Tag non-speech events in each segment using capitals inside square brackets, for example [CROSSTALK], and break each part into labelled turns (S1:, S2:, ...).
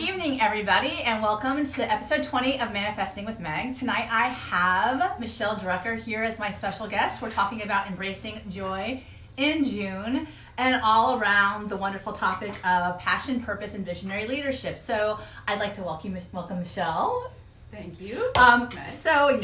S1: evening, everybody, and welcome to episode 20 of Manifesting with Meg. Tonight I have Michelle Drucker here as my special guest. We're talking about embracing joy in June and all around the wonderful topic of passion, purpose, and visionary leadership. So I'd like to welcome, welcome Michelle.
S2: Thank you.
S1: Um, so [LAUGHS]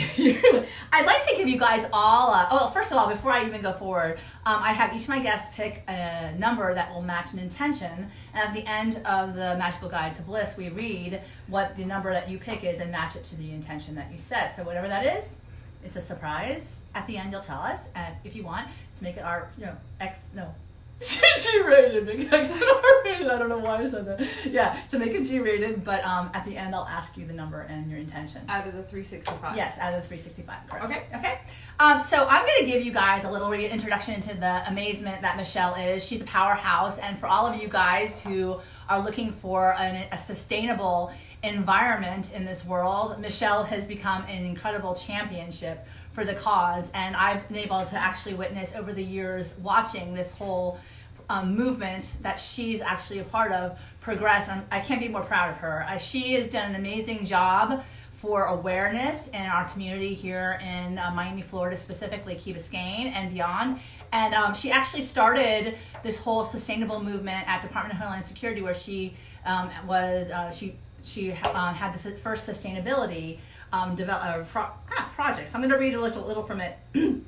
S1: I'd like to give you guys all. Uh, oh, first of all, before I even go forward, um, I have each of my guests pick a number that will match an intention, and at the end of the Magical Guide to Bliss, we read what the number that you pick is and match it to the intention that you set. So whatever that is, it's a surprise. At the end, you'll tell us, and if you want, to make it our you know X no G rated because [LAUGHS] R rated. I don't know why I said that. Yeah, to make it G rated, but um, at the end I'll ask you the number and your intention.
S2: Out of the 365.
S1: Yes, out of the 365. Correct.
S2: Okay.
S1: Okay. Um, so I'm going to give you guys a little introduction into the amazement that Michelle is. She's a powerhouse, and for all of you guys who are looking for an, a sustainable environment in this world, Michelle has become an incredible championship for the cause. And I've been able to actually witness over the years watching this whole um, movement that she's actually a part of progress. And I can't be more proud of her. Uh, she has done an amazing job for awareness in our community here in uh, Miami, Florida, specifically Key Biscayne and beyond. And um, she actually started this whole sustainable movement at Department of Homeland Security, where she um, was uh, she she uh, had the first sustainability um, develop, uh, pro- ah, project. So I'm going to read a little, little from it. [CLEARS THROAT]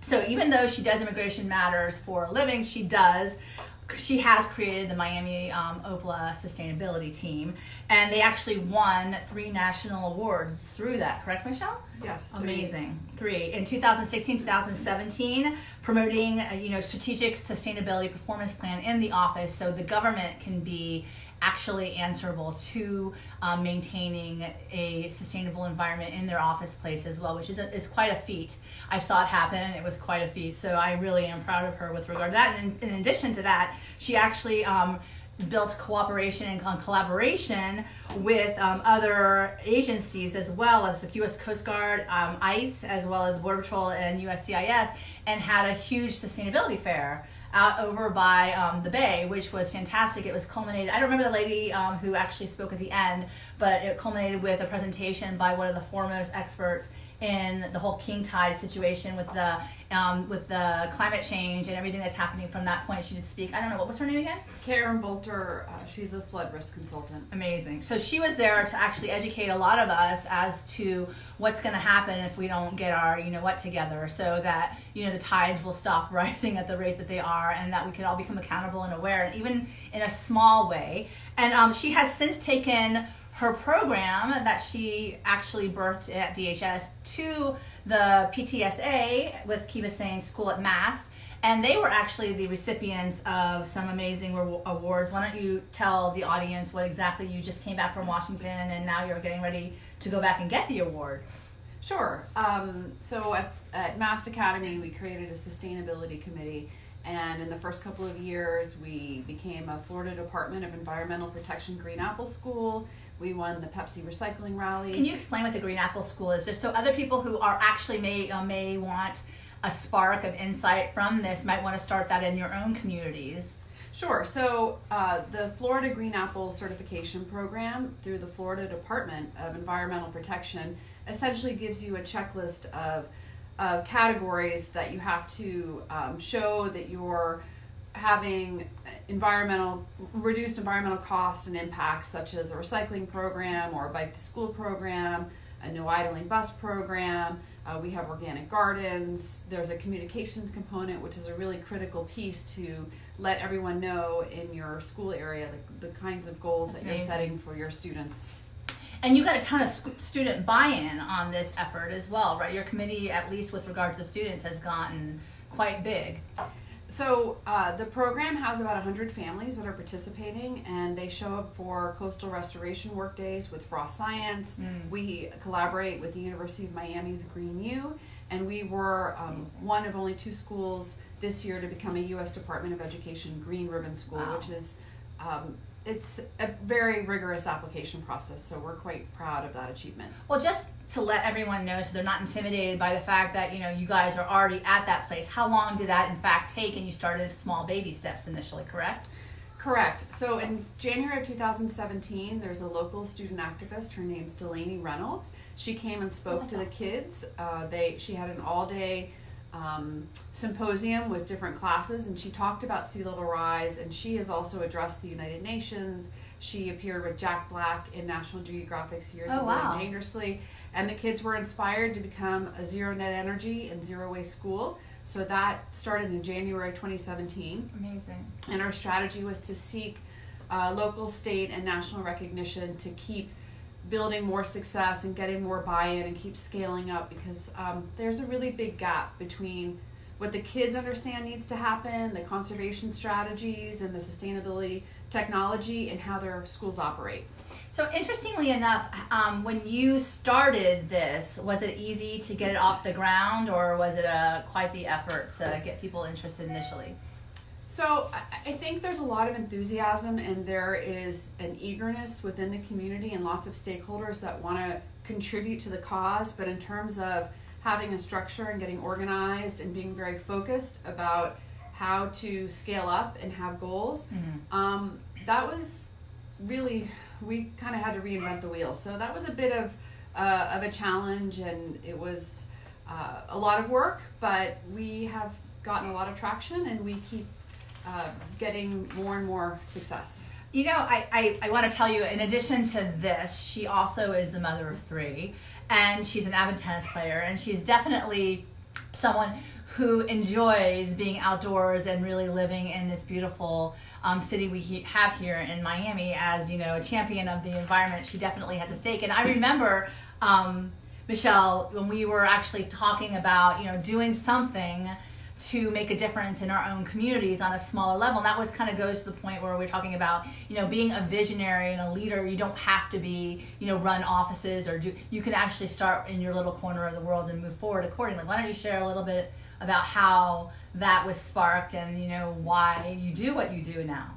S1: so even though she does immigration matters for a living, she does. She has created the Miami um, OPLA sustainability team, and they actually won three national awards through that. Correct, Michelle?
S2: Yes.
S1: Amazing. Three, in 2016, 2017, promoting a, you know strategic sustainability performance plan in the office, so the government can be actually answerable to um, maintaining a sustainable environment in their office place as well, which is, a, is quite a feat. I saw it happen and it was quite a feat. So I really am proud of her with regard to that. And in, in addition to that, she actually um, built cooperation and collaboration with um, other agencies as well as the U.S. Coast Guard, um, ICE, as well as Border Patrol and USCIS, and had a huge sustainability fair out over by um, the bay, which was fantastic. It was culminated. I don't remember the lady um, who actually spoke at the end, but it culminated with a presentation by one of the foremost experts in the whole king tide situation with the um, with the climate change and everything that's happening from that point. She did speak. I don't know what was her name again.
S2: Karen Bolter. Uh, she's a flood risk consultant.
S1: Amazing. So she was there to actually educate a lot of us as to what's going to happen if we don't get our you know what together, so that you know the tides will stop [LAUGHS] rising at the rate that they are, and that we can all become accountable and aware, and even in a small way. And um, she has since taken her program that she actually birthed at DHS to the PTSA with Key Biscayne School at Mast. And they were actually the recipients of some amazing awards. Why don't you tell the audience what exactly you just came back from Washington and now you're getting ready to go back and get the award?
S2: Sure. Um, so at, at Mast Academy, we created a sustainability committee. And in the first couple of years, we became a Florida Department of Environmental Protection Green Apple School. We won the Pepsi Recycling Rally.
S1: Can you explain what the Green Apple School is, just so other people who are actually may uh, may want a spark of insight from this might want to start that in your own communities?
S2: Sure. So uh, the Florida Green Apple Certification Program through the Florida Department of Environmental Protection essentially gives you a checklist of of categories that you have to um, show that you're having environmental reduced environmental costs and impacts such as a recycling program or a bike to school program a no idling bus program uh, we have organic gardens there's a communications component which is a really critical piece to let everyone know in your school area the, the kinds of goals That's that amazing. you're setting for your students.
S1: And you got a ton of student buy-in on this effort as well right? Your committee at least with regard to the students has gotten quite big
S2: so uh, the program has about 100 families that are participating and they show up for coastal restoration work days with frost science mm. we collaborate with the university of miami's green u and we were um, one of only two schools this year to become a u.s department of education green ribbon school wow. which is um, it's a very rigorous application process, so we're quite proud of that achievement.
S1: Well, just to let everyone know, so they're not intimidated by the fact that you know you guys are already at that place. How long did that in fact take? And you started small baby steps initially, correct?
S2: Correct. So in January of 2017, there's a local student activist. Her name's Delaney Reynolds. She came and spoke
S1: Oh,
S2: to the kids. Uh, they she had an all day um, symposium with different classes, and she talked about sea level rise. And she has also addressed the United Nations. She appeared with Jack Black in National Geographic's Years
S1: Oh,
S2: of
S1: wow.
S2: Living Dangerously, and the kids were inspired to become a zero net energy and zero waste school. So that started in January 2017
S1: Amazing.
S2: and our strategy was to seek uh, local, state, and national recognition to keep building more success and getting more buy-in and keep scaling up because um, there's a really big gap between what the kids understand needs to happen, the conservation strategies, and the sustainability technology, and how their schools operate.
S1: So interestingly enough, um, when you started this, was it easy to get it off the ground, or was it a quite the effort to get people interested initially?
S2: So I- think there's a lot of enthusiasm and there is an eagerness within the community and lots of stakeholders that want to contribute to the cause. But in terms of having a structure and getting organized and being very focused about how to scale up and have goals, um, that was really we kind of had to reinvent the wheel. So that was a bit of uh, of a challenge and it was uh, a lot of work, but we have gotten a lot of traction and we keep uh, getting more and more success.
S1: You know, I, I, I want to tell you, in addition to this, she also is the mother of three, and she's an avid tennis player, and she's definitely someone who enjoys being outdoors and really living in this beautiful um, city we he- have here in Miami. As you know, a champion of the environment, she definitely has a stake. And I remember, um, Michelle, when we were actually talking about you know doing something to make a difference in our own communities on a smaller level. And that was kind of goes to the point where we're talking about, you know, being a visionary and a leader. You don't have to be, you know, run offices or do, you can actually start in your little corner of the world and move forward accordingly. Why don't you share a little bit about how that was sparked and, you know, why you do what you do now?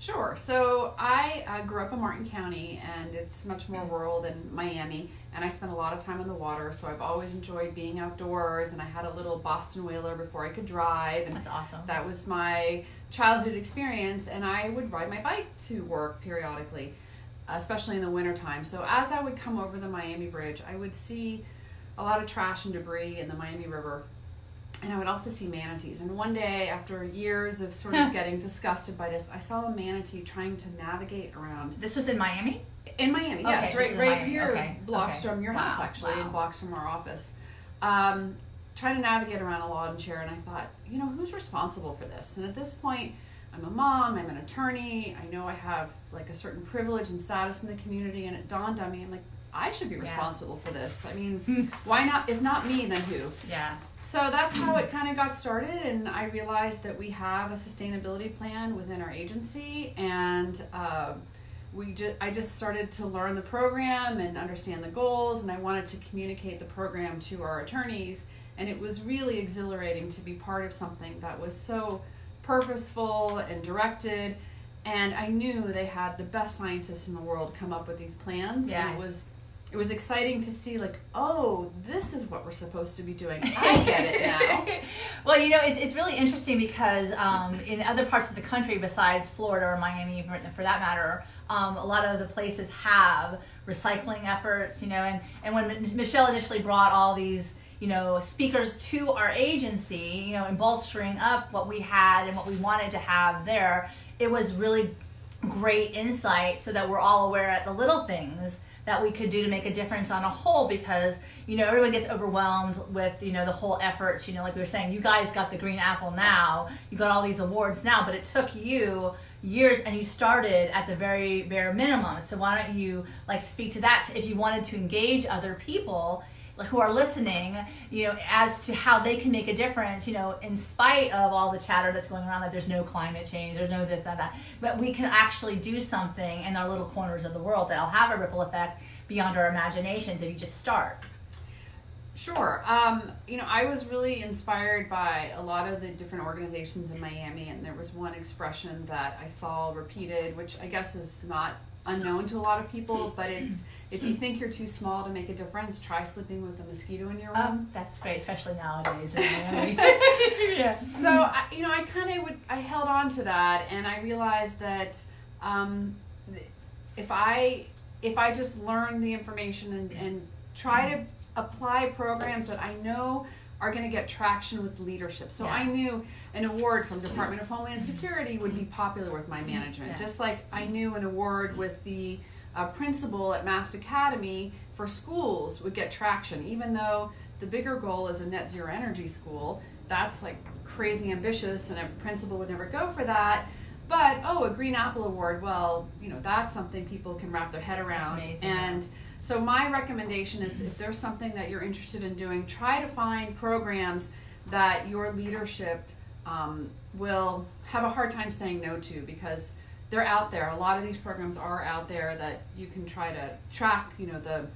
S2: Sure. So I uh, grew up in Martin County, and it's much more rural than Miami. And I spent a lot of time on the water, so I've always enjoyed being outdoors. And I had a little Boston whaler before I could drive, and
S1: That's awesome.
S2: that was my childhood experience. And I would ride my bike to work periodically, especially in the wintertime. So as I would come over the Miami Bridge, I would see a lot of trash and debris in the Miami River. And I would also see manatees. And one day, after years of sort of [LAUGHS] getting disgusted by this, I saw a manatee trying to navigate around
S1: This was in Miami?
S2: in Miami.
S1: Okay,
S2: yes, right, right
S1: Miami.
S2: here,
S1: Okay,
S2: blocks
S1: okay.
S2: from your house,
S1: Wow,
S2: actually,
S1: wow.
S2: and blocks from our office. Um, trying to navigate around a lawn chair, and I thought, you know, who's responsible for this? And at this point, I'm a mom, I'm an attorney, I know I have like a certain privilege and status in the community, and it dawned on me, I'm like, I should be
S1: Yeah.
S2: responsible for this. I mean, [LAUGHS] why not? If not me, then who?
S1: Yeah.
S2: So that's how it kind of got started, and I realized that we have a sustainability plan within our agency, and uh, we just I just started to learn the program and understand the goals, and I wanted to communicate the program to our attorneys, and it was really exhilarating to be part of something that was so purposeful and directed. And I knew they had the best scientists in the world come up with these plans,
S1: Yeah.
S2: and it was it was exciting to see like oh this is what we're supposed to be doing. [LAUGHS] I get it now.
S1: Well, you know, it's, it's really interesting because um, in other parts of the country besides Florida or Miami, for, for that matter, um, a lot of the places have recycling efforts, you know, and, and when Michelle initially brought all these, you know, speakers to our agency, you know, and bolstering up what we had and what we wanted to have there, it was really great insight so that we're all aware at the little things that we could do to make a difference on a whole because you know everyone gets overwhelmed with you know the whole efforts. You know like we were saying you guys got the green apple now. You got all these awards now but it took you years and you started at the very bare minimum. So why don't you like speak to that if you wanted to engage other people who are listening, you know, as to how they can make a difference, you know, in spite of all the chatter that's going around that there's no climate change, there's no this, that, that. But we can actually do something in our little corners of the world that'll have a ripple effect beyond our imaginations if you just start.
S2: Sure. Um, you know, I was really inspired by a lot of the different organizations in Miami, and there was one expression that I saw repeated, which I guess is not unknown to a lot of people, but it's if you think you're too small to make a difference, try sleeping with a mosquito in your room.
S1: Um, that's great, especially nowadays [LAUGHS]
S2: yeah. So I, you know, I kind of would I held on to that, and I realized that um, if I if I just learn the information and, and try to apply programs that I know are going to get traction with leadership. So
S1: Yeah.
S2: I knew an award from Department of Homeland Security would be popular with my management,
S1: Yeah.
S2: just like I knew an award with the uh, principal at Mast Academy for schools would get traction, even though the bigger goal is a net zero energy school. That's like crazy ambitious, and a principal would never go for that. But oh, a Green Apple Award, well, you know, that's something people can wrap their head around. and so my recommendation is if there's something that you're interested in doing, try to find programs that your leadership um, will have a hard time saying no to because they're out there. A lot of these programs are out there that you can try to track, you know, the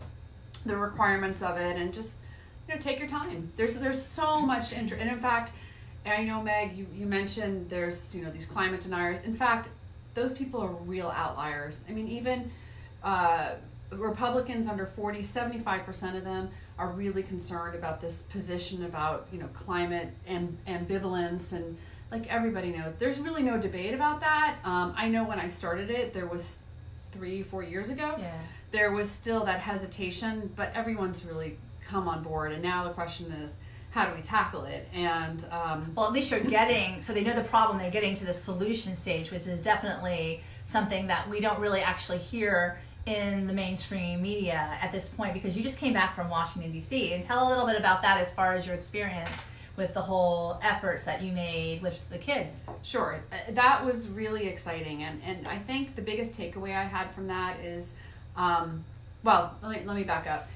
S2: the requirements of it and just you know take your time. There's there's so much interest, and in fact, I know Meg, you, you mentioned there's you know these climate deniers. In fact, those people are real outliers. I mean, even uh, Republicans under 40, 75% of them are really concerned about this position about you know climate and ambivalence and like everybody knows there's really no debate about that um, i know when i started it there was three four years ago
S1: yeah.
S2: there was still that hesitation, but everyone's really come on board. And now the question is, how do we tackle it? And um,
S1: Well, at least you're getting, so they know the problem, they're getting to the solution stage, which is definitely something that we don't really actually hear in the mainstream media at this point because you just came back from Washington, D.C. And tell a little bit about that as far as your experience with the whole efforts that you made with the kids.
S2: sure, uh, that was really exciting. And, and I think the biggest takeaway I had from that is, um, well, let me, let me back up.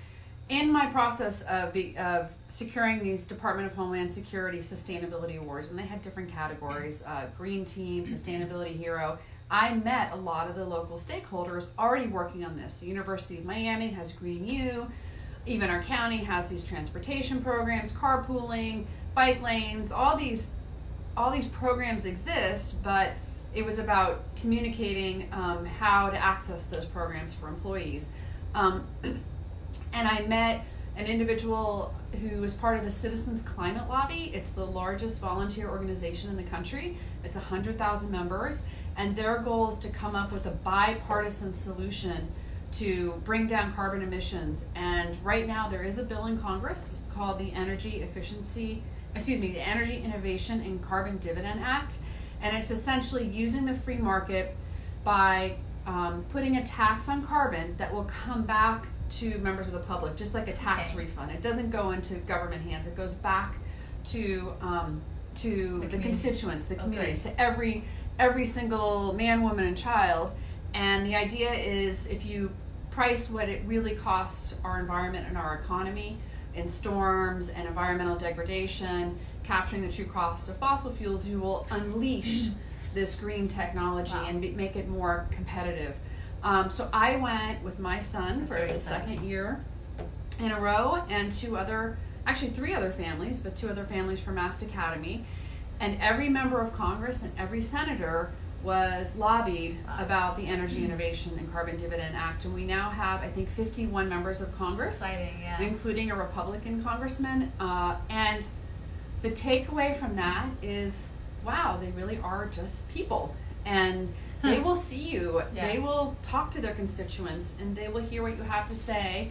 S2: In my process of, be, of securing these Department of Homeland Security Sustainability Awards, and they had different categories uh, Green Team, Sustainability Hero, I met a lot of the local stakeholders already working on this. The University of Miami has Green U, even our county has these transportation programs, carpooling, bike lanes, all these all these programs exist, but it was about communicating um, how to access those programs for employees. Um, [CLEARS THROAT] and I met an individual who is part of the Citizens Climate Lobby. It's the largest volunteer organization in the country. It's 100,000 members, and their goal is to come up with a bipartisan solution to bring down carbon emissions. And right now, there is a bill in Congress called the Energy Efficiency, excuse me, the Energy Innovation and Carbon Dividend Act. And it's essentially using the free market by um, putting a tax on carbon that will come back to members of the public, just like a tax
S1: Okay.
S2: refund. It doesn't go into government hands. It goes back to um, to the,
S1: community.
S2: constituents, the
S1: Okay.
S2: to every every single man, woman, and child. And the idea is, if you price what it really costs our environment and our economy in storms and environmental degradation, capturing the true cost of fossil fuels, you will unleash this green technology
S1: Wow.
S2: and be, make it more competitive. Um, so I went with my son
S1: That's
S2: for the second year in a row, and two other, actually three other families, but two other families from Mast Academy, and every member of Congress and every senator was lobbied about the Energy Innovation and Carbon Dividend Act, and we now have, I think, 51 members of Congress
S1: Exciting, yeah.
S2: including a Republican congressman. Uh, and the takeaway from that is wow, they really are just people. And they will see you,
S1: Yeah.
S2: they will talk to their constituents, and they will hear what you have to say.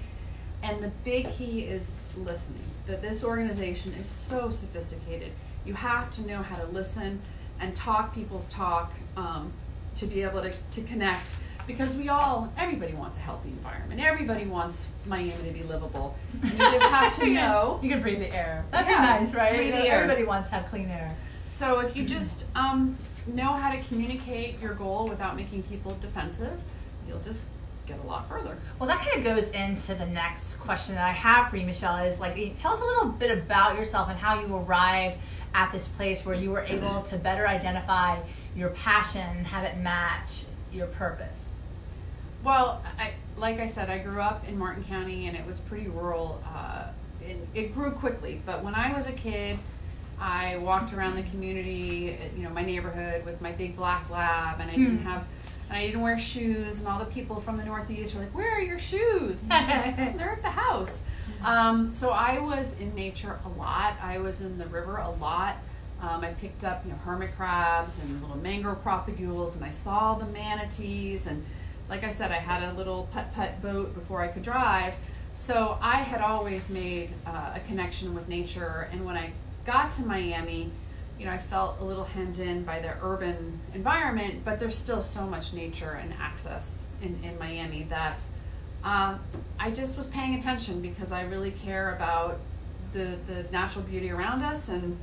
S2: And the big key is listening. That this organization is so sophisticated. You have to know how to listen and talk people's talk um, to be able to, to connect. Because we all, everybody wants a healthy environment. Everybody wants Miami to be livable. And you just have to [LAUGHS] know.
S1: You can breathe the air. That'd
S2: Yeah,
S1: be nice, right?
S2: breathe the air.
S1: Everybody wants to have clean air.
S2: So if you just um, know how to communicate your goal without making people defensive, you'll just get a lot further.
S1: Well, that kind of goes into the next question that I have for you, Michelle. Is like, tell us a little bit about yourself and how you arrived at this place where you were able to better identify your passion and have it match your purpose.
S2: Well, I, like I said, I grew up in Martin County, and it was pretty rural. Uh, it, it grew quickly. But when I was a kid, I walked around the community, you know, my neighborhood with my big black lab, and I didn't
S1: Hmm.
S2: have, and I didn't wear shoes. And all the people from the Northeast were like, "Where are your shoes?" Like, [LAUGHS] They're at the house. Um, so I was in nature a lot. I was in the river a lot. Um, I picked up, you know, hermit crabs and little mangrove propagules, and I saw the manatees. And like I said, I had a little putt putt boat before I could drive. So I had always made uh, a connection with nature. And when I got to Miami, you know, I felt a little hemmed in by the urban environment, but there's still so much nature and access in, in Miami that um, I just was paying attention because I really care about the, the natural beauty around us, and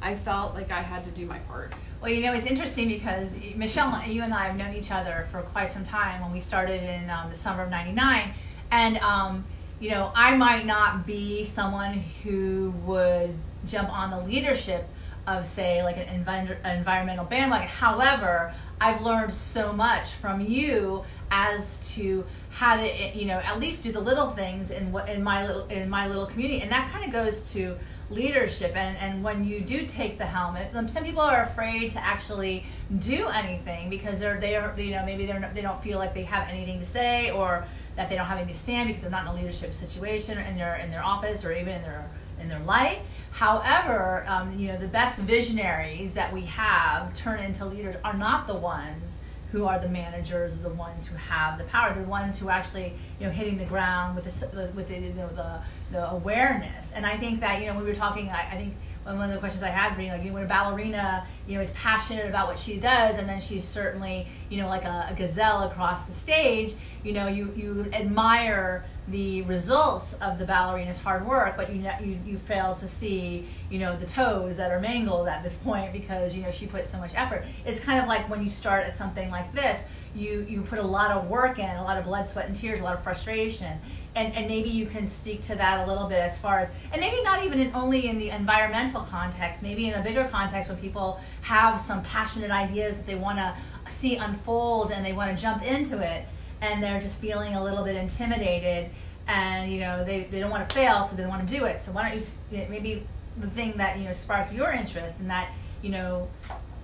S2: I felt like I had to do my part.
S1: Well, you know, it's interesting because Michelle, you and I have known each other for quite some time when we started in um, the summer of 99. And, um, you know, I might not be someone who would jump on the leadership of, say, like an envi- environmental bandwagon. However, I've learned so much from you as to how to, you know, at least do the little things in what in my little in my little community, and that kind of goes to leadership and, and when you do take the helmet um, some people are afraid to actually do anything because they're they're you know maybe they're they don't feel like they have anything to say or that they don't have anything to stand because they're not in a leadership situation in their in their office or even in their in their life. However um, you know the best visionaries that we have turn into leaders are not the ones who are the managers the ones who have the power. The ones who are actually you know hitting the ground with the with the, you know, the the awareness. And i think that you know we were talking i, I think one of the questions I had for you, know, when a ballerina, you know, is passionate about what she does, and then she's certainly, you know, like a, a gazelle across the stage, you know, you, you admire the results of the ballerina's hard work, but you, you you fail to see, you know, the toes that are mangled at this point because you know she put so much effort. It's kind of like when you start at something like this, you you put a lot of work in, a lot of blood, sweat, and tears, a lot of frustration, and and maybe you can speak to that a little bit as far as, and maybe not even in, only in the environmental context, maybe in a bigger context when people have some passionate ideas that they want to see unfold and they want to jump into it and they're just feeling a little bit intimidated and you know they, they don't want to fail so they don't want to do it. So why don't you maybe the thing that you know sparked your interest and that you know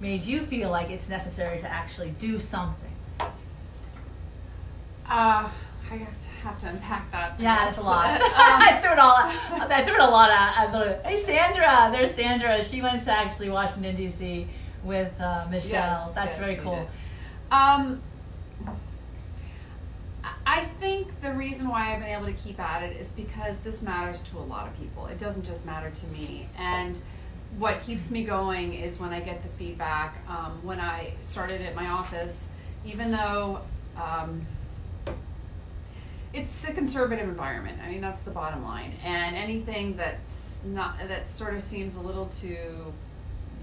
S1: made you feel like it's necessary to actually do something?
S2: Uh, I have to have to unpack that.
S1: Yeah it's a lot.
S2: Um, [LAUGHS] [LAUGHS]
S1: i threw it all out. i threw it a lot out. I thought, hey sandra there's sandra. She went to actually washington dc with uh, michelle.
S2: Yes,
S1: that's
S2: yes,
S1: very cool.
S2: Um, I- think the reason why I've been able to keep at it is because this matters to a lot of people. It doesn't just matter to me. And what keeps me going is when I get the feedback. Um, when I started at my office, even though um, it's a conservative environment. I mean, that's the bottom line. And anything that's not that sort of seems a little too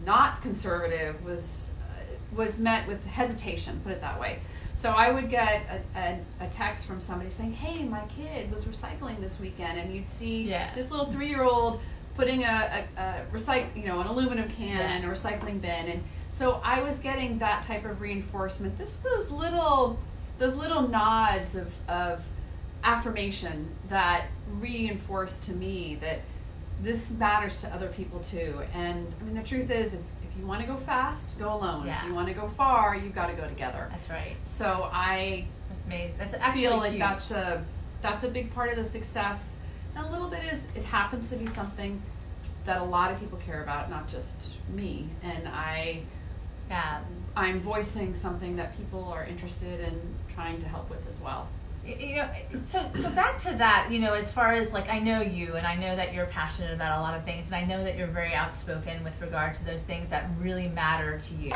S2: not conservative was uh, was met with hesitation. Put it that way. So I would get a, a, a text from somebody saying, "Hey, my kid was recycling this weekend," and you'd see
S1: Yeah.
S2: this little three-year-old putting a, a, a recycle, you know, an aluminum can
S1: Yeah.
S2: in a recycling bin, and so I was getting that type of reinforcement. This those little those little nods of of affirmation that reinforced to me that this matters to other people too. And I mean, the truth is, if, you want to go fast, go alone.
S1: Yeah.
S2: If you want to go far, you've got to go together.
S1: that's right
S2: So I
S1: that's amazing that's actually
S2: feel like
S1: huge.
S2: that's a that's a big part of the success. And a little bit is it happens to be something that a lot of people care about, not just me. And I
S1: yeah
S2: I'm voicing something that people are interested in trying to help with as well.
S1: You know so so back to that you know as far as like i know you and i know that you're passionate about a lot of things and i know that you're very outspoken with regard to those things that really matter to you.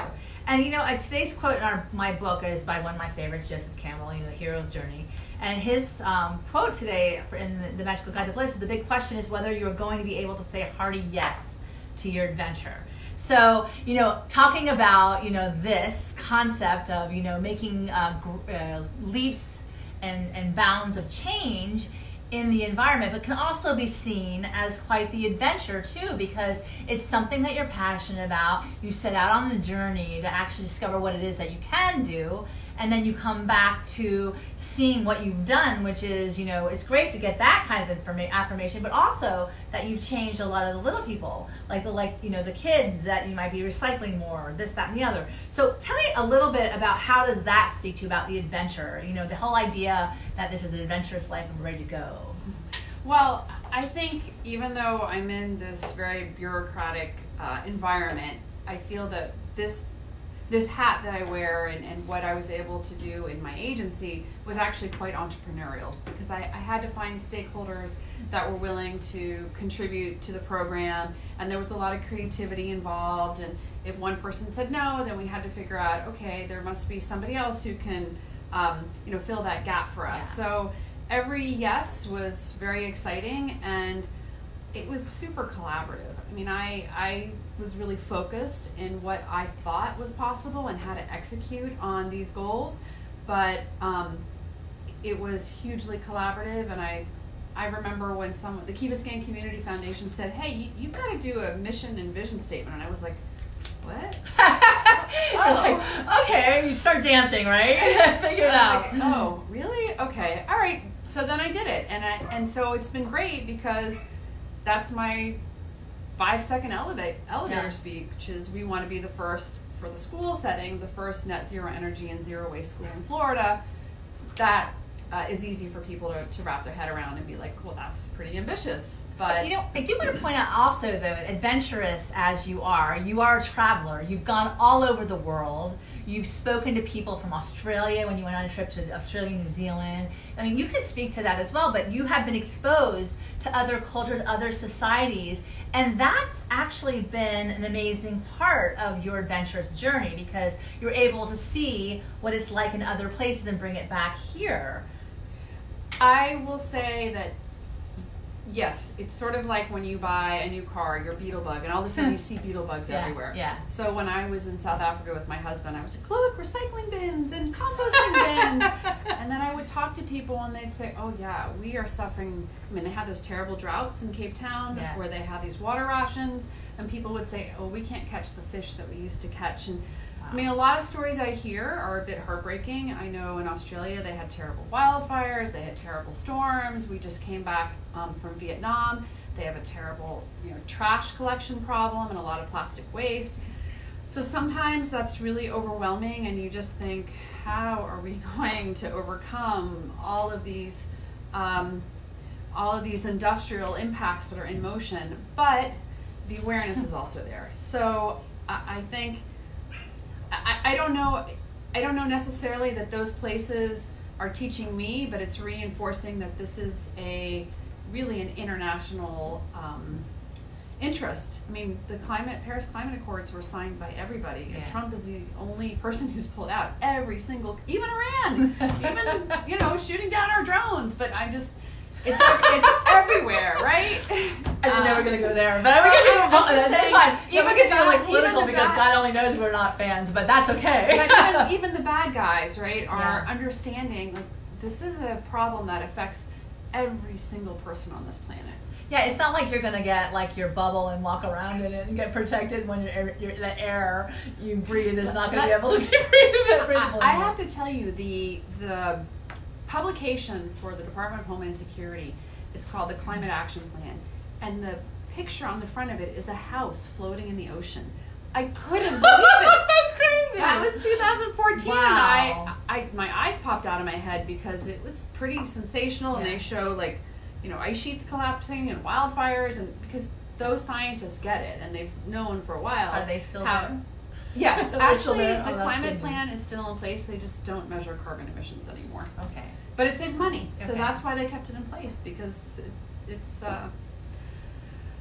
S1: And you know uh, today's quote in our, my book is by one of my favorites joseph campbell you know the hero's journey. And his um, quote today in the, the magical guide to bliss is the big question is whether you're going to be able to say a hearty yes to your adventure. So, you know, talking about, you know, this concept of, you know, making uh, uh, leaps and, and bounds of change in the environment, but can also be seen as quite the adventure too, because it's something that you're passionate about. You set out on the journey to actually discover what it is that you can do, and then you come back to seeing what you've done which is you know it's great to get that kind of informa- affirmation but also that you've changed a lot of the little people like the like you know the kids that you might be recycling more this that and the other. So tell me a little bit about how does that speak to you about the adventure you know the whole idea that this is an adventurous life and ready to go?
S2: Well, I think even though I'm in this very bureaucratic uh, environment, I feel that this this hat that I wear and, and what I was able to do in my agency was actually quite entrepreneurial because I, I had to find stakeholders that were willing to contribute to the program and there was a lot of creativity involved and if one person said no then we had to figure out okay there must be somebody else who can um, you know fill that gap for us
S1: Yeah.
S2: so every yes was very exciting and it was super collaborative. I mean, I I was really focused in what I thought was possible and how to execute on these goals, but um, it was hugely collaborative. And I I remember when some the Key Biscayne Community Foundation said, "Hey, you, you've got to do a mission and vision statement," and I was like, "What?" [LAUGHS]
S1: You're like, okay, you start dancing, right? [LAUGHS] [LAUGHS] Figure it out.
S2: like, oh, really? Okay. All right. So then I did it, and I and so it's been great because that's my five second elevate elevator
S1: Yeah.
S2: speech. Is we want to be the first for the school setting, the first net zero energy and zero waste school in Florida. That uh, is easy for people to, to wrap their head around and be like, well, that's pretty ambitious. But
S1: You know, I do want to point out also, though, adventurous as you are, you are a traveler. You've gone all over the world. You've spoken to people from Australia when you went on a trip to Australia, New Zealand. I mean, you could speak to that as well, but you have been exposed to other cultures, other societies, and that's actually been an amazing part of your adventurous journey because you're able to see what it's like in other places and bring it back here.
S2: I will say that yes, it's sort of like when you buy a new car, your beetle bug, and all of a sudden you [LAUGHS] see beetle bugs
S1: Yeah,
S2: everywhere.
S1: yeah.
S2: So when I was in South Africa with my husband, I was like, look, recycling bins and composting bins. [LAUGHS] and then I would talk to people and they'd say, oh yeah, we are suffering. I mean, they had those terrible droughts in Cape Town
S1: Yeah.
S2: where they have these water rations, and people would say, oh, we can't catch the fish that we used to catch. And I mean, a lot of stories I hear are a bit heartbreaking. I know in Australia they had terrible wildfires, they had terrible storms. We just came back um, from Vietnam. They have a terrible, you know, trash collection problem and a lot of plastic waste. So sometimes that's really overwhelming, and you just think, how are we [LAUGHS] going to overcome all of these, um, all of these industrial impacts that are in motion? But the awareness is also there. So I, I think I, I don't know I don't know necessarily that those places are teaching me, but it's reinforcing that this is a really an international um, interest. I mean, the climate Paris Climate Accords were signed by everybody.
S1: Yeah.
S2: Trump is the only person who's pulled out. Every single, even Iran, [LAUGHS] even you know, shooting down our drones. But I'm just, it's it's everywhere, right?
S1: I didn't know we
S2: Um,
S1: were gonna go there, but we can do
S2: I'm just
S1: that's fine.
S2: even
S1: we
S2: the
S1: do like political because
S2: bad-
S1: God only knows we're not fans, but that's okay.
S2: but even, [LAUGHS] even the bad guys, right, are
S1: Yeah.
S2: understanding like this is a problem that affects every single person on this planet.
S1: yeah, it's not like you're gonna get like your bubble and walk around in it and get protected when your your the air you breathe is not gonna be able to be [LAUGHS] breathed. breathable
S2: I, I have to tell you the the publication for the Department of Homeland Security. It's called the Climate Action Plan, and the picture on the front of it is a house floating in the ocean. I couldn't believe it. [LAUGHS]
S1: That's crazy.
S2: That was 2014,
S1: Wow.
S2: and I, I, my eyes popped out of my head because it was pretty sensational, and they show like, you know, ice sheets collapsing and wildfires, and because those scientists get it, and they've known for a while.
S1: Are they still
S2: how-
S1: there?
S2: Yes, [LAUGHS] actually.
S1: Oh,
S2: the climate plan is still in place. They just don't measure carbon emissions anymore,
S1: Okay.
S2: But it saves money, so
S1: Okay.
S2: that's why they kept it in place because it, it's uh,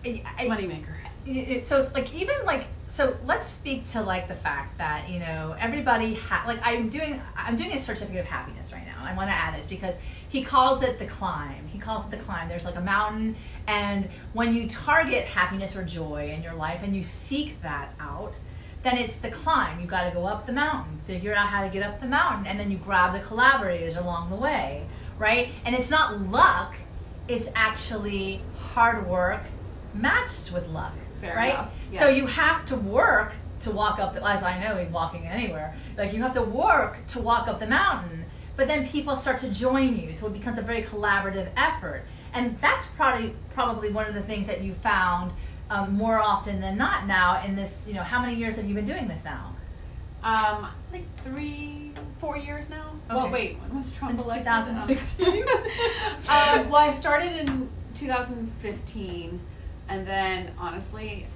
S2: a
S1: I- I-
S2: moneymaker.
S1: it, it- so like even like so let's speak to like the fact that you know everybody ha- like i'm doing i'm doing a certificate of happiness right now i want to add this because he calls it the climb he calls it the climb there's like a mountain and when you target happiness or joy in your life and you seek that out then it's the climb you got to go up the mountain figure out how to get up the mountain and then you grab the collaborators along the way right and it's not luck it's actually hard work matched with luck
S2: Fair
S1: right
S2: enough,
S1: so you have to work to walk up, the, as I know, walking anywhere, like you have to work to walk up the mountain, but then people start to join you. So it becomes a very collaborative effort. And that's probably, probably one of the things that you found um, more often than not now in this, you know, how many years have you been doing this now?
S2: Um, like three, four years now. Well, wait, when was Trump
S1: Since
S2: elected?
S1: 2016. [LAUGHS]
S2: um, well, I started in 2015, and then honestly,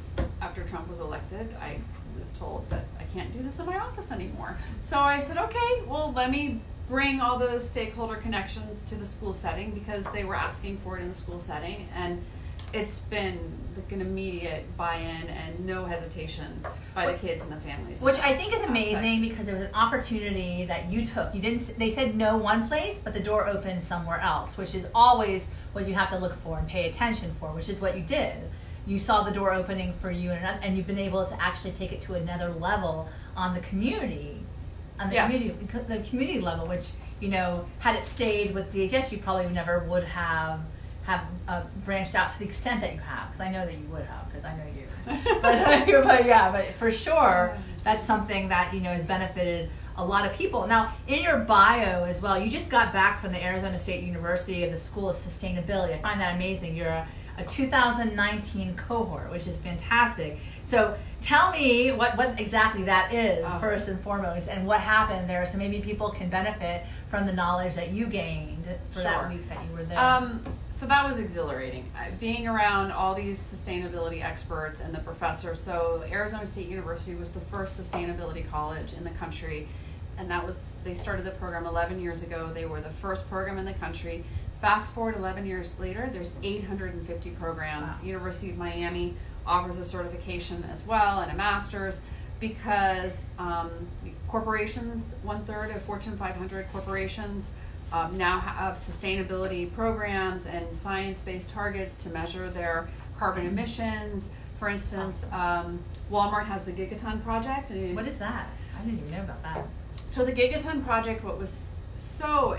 S2: after Trump was elected, I was told that I can't do this in my office anymore. So I said, okay, well, let me bring all those stakeholder connections to the school setting because they were asking for it in the school setting, and it's been like an immediate buy-in and no hesitation by the kids and the families.
S1: Which I think is amazing
S2: aspect.
S1: because it was an opportunity that you took. You didn't. They said no one place, but the door opened somewhere else, which is always what you have to look for and pay attention for, which is what you did. You saw the door opening for you, and, and you've been able to actually take it to another level on the community, on the
S2: Yes.
S1: community, the community level. Which you know, had it stayed with DHS, you probably never would have have uh, branched out to the extent that you have. Because I know that you would have, because I know you. [LAUGHS] but, [LAUGHS] but yeah, but for sure, that's something that you know has benefited a lot of people. Now, in your bio as well, you just got back from the Arizona State University of the School of Sustainability. I find that amazing. You're a, a 2019 cohort, which is fantastic. So tell me what, what exactly that is
S2: Oh.
S1: first and foremost, and what happened there, so maybe people can benefit from the knowledge that you gained for that week that you were there.
S2: Um, so that was exhilarating. Being around all these sustainability experts and the professors. So Arizona State University was the first sustainability college in the country, and that was they started the program 11 years ago. They were the first program in the country. Fast forward 11 years later, there's 850 programs.
S1: Wow.
S2: University of Miami offers a certification as well and a master's because um, corporations, one third of Fortune 500 corporations, um, now have sustainability programs and science based targets to measure their carbon emissions. For instance, um, Walmart has the Gigaton Project. And
S1: what is that? I didn't even know about that.
S2: so the Gigaton project, what was so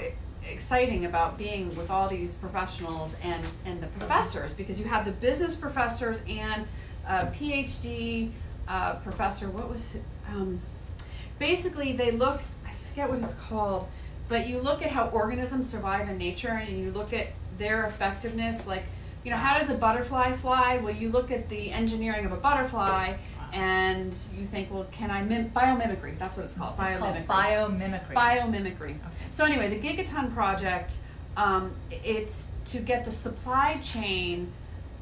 S2: exciting about being with all these professionals and, and the professors, because you have the business professors and a PhD uh, professor, what was it? Um, basically, they look, I forget what it's called, but you look at how organisms survive in nature and you look at their effectiveness, like, you know, how does a butterfly fly? Well, you look at the engineering of a butterfly and you think, well, can I mim- biomimicry? That's what it's called.
S1: It's called
S2: biomimicry.
S1: biomimicry.
S2: Biomimicry. So anyway, the Gigaton project, um, it's to get the supply chain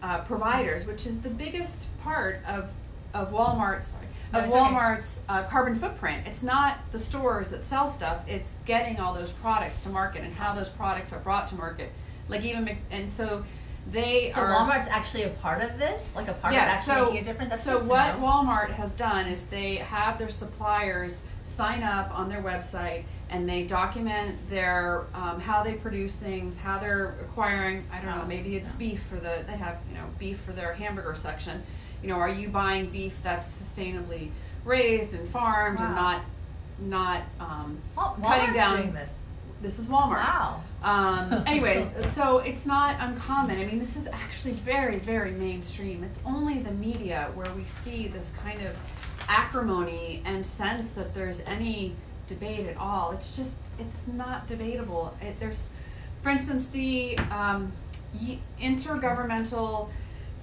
S2: uh, providers, which is the biggest part of of Walmart's sorry,
S1: No,
S2: of
S1: okay.
S2: Walmart's uh, carbon footprint. It's not the stores that sell stuff; it's getting all those products to market and how those products are brought to market. Like even and so they
S1: So
S2: are.
S1: Walmart's actually a part of this, like a part of
S2: Yes,
S1: actually
S2: so,
S1: making a difference. That's
S2: so what. Walmart has done is they have their suppliers sign up on their website and they document their um, how they produce things, how they're acquiring. I don't
S1: Wow,
S2: know, maybe it's beef for the they have you know beef for their hamburger section. You know, are you buying beef that's sustainably raised and farmed and not not um, cutting down?
S1: doing this.
S2: This is Walmart.
S1: Wow.
S2: Um, [LAUGHS] anyway, so it's not uncommon. I mean, this is actually very, very mainstream. It's only the media where we see this kind of acrimony and sense that there's any debate at all. It's just, it's not debatable. It, there's, for instance, the um, Intergovernmental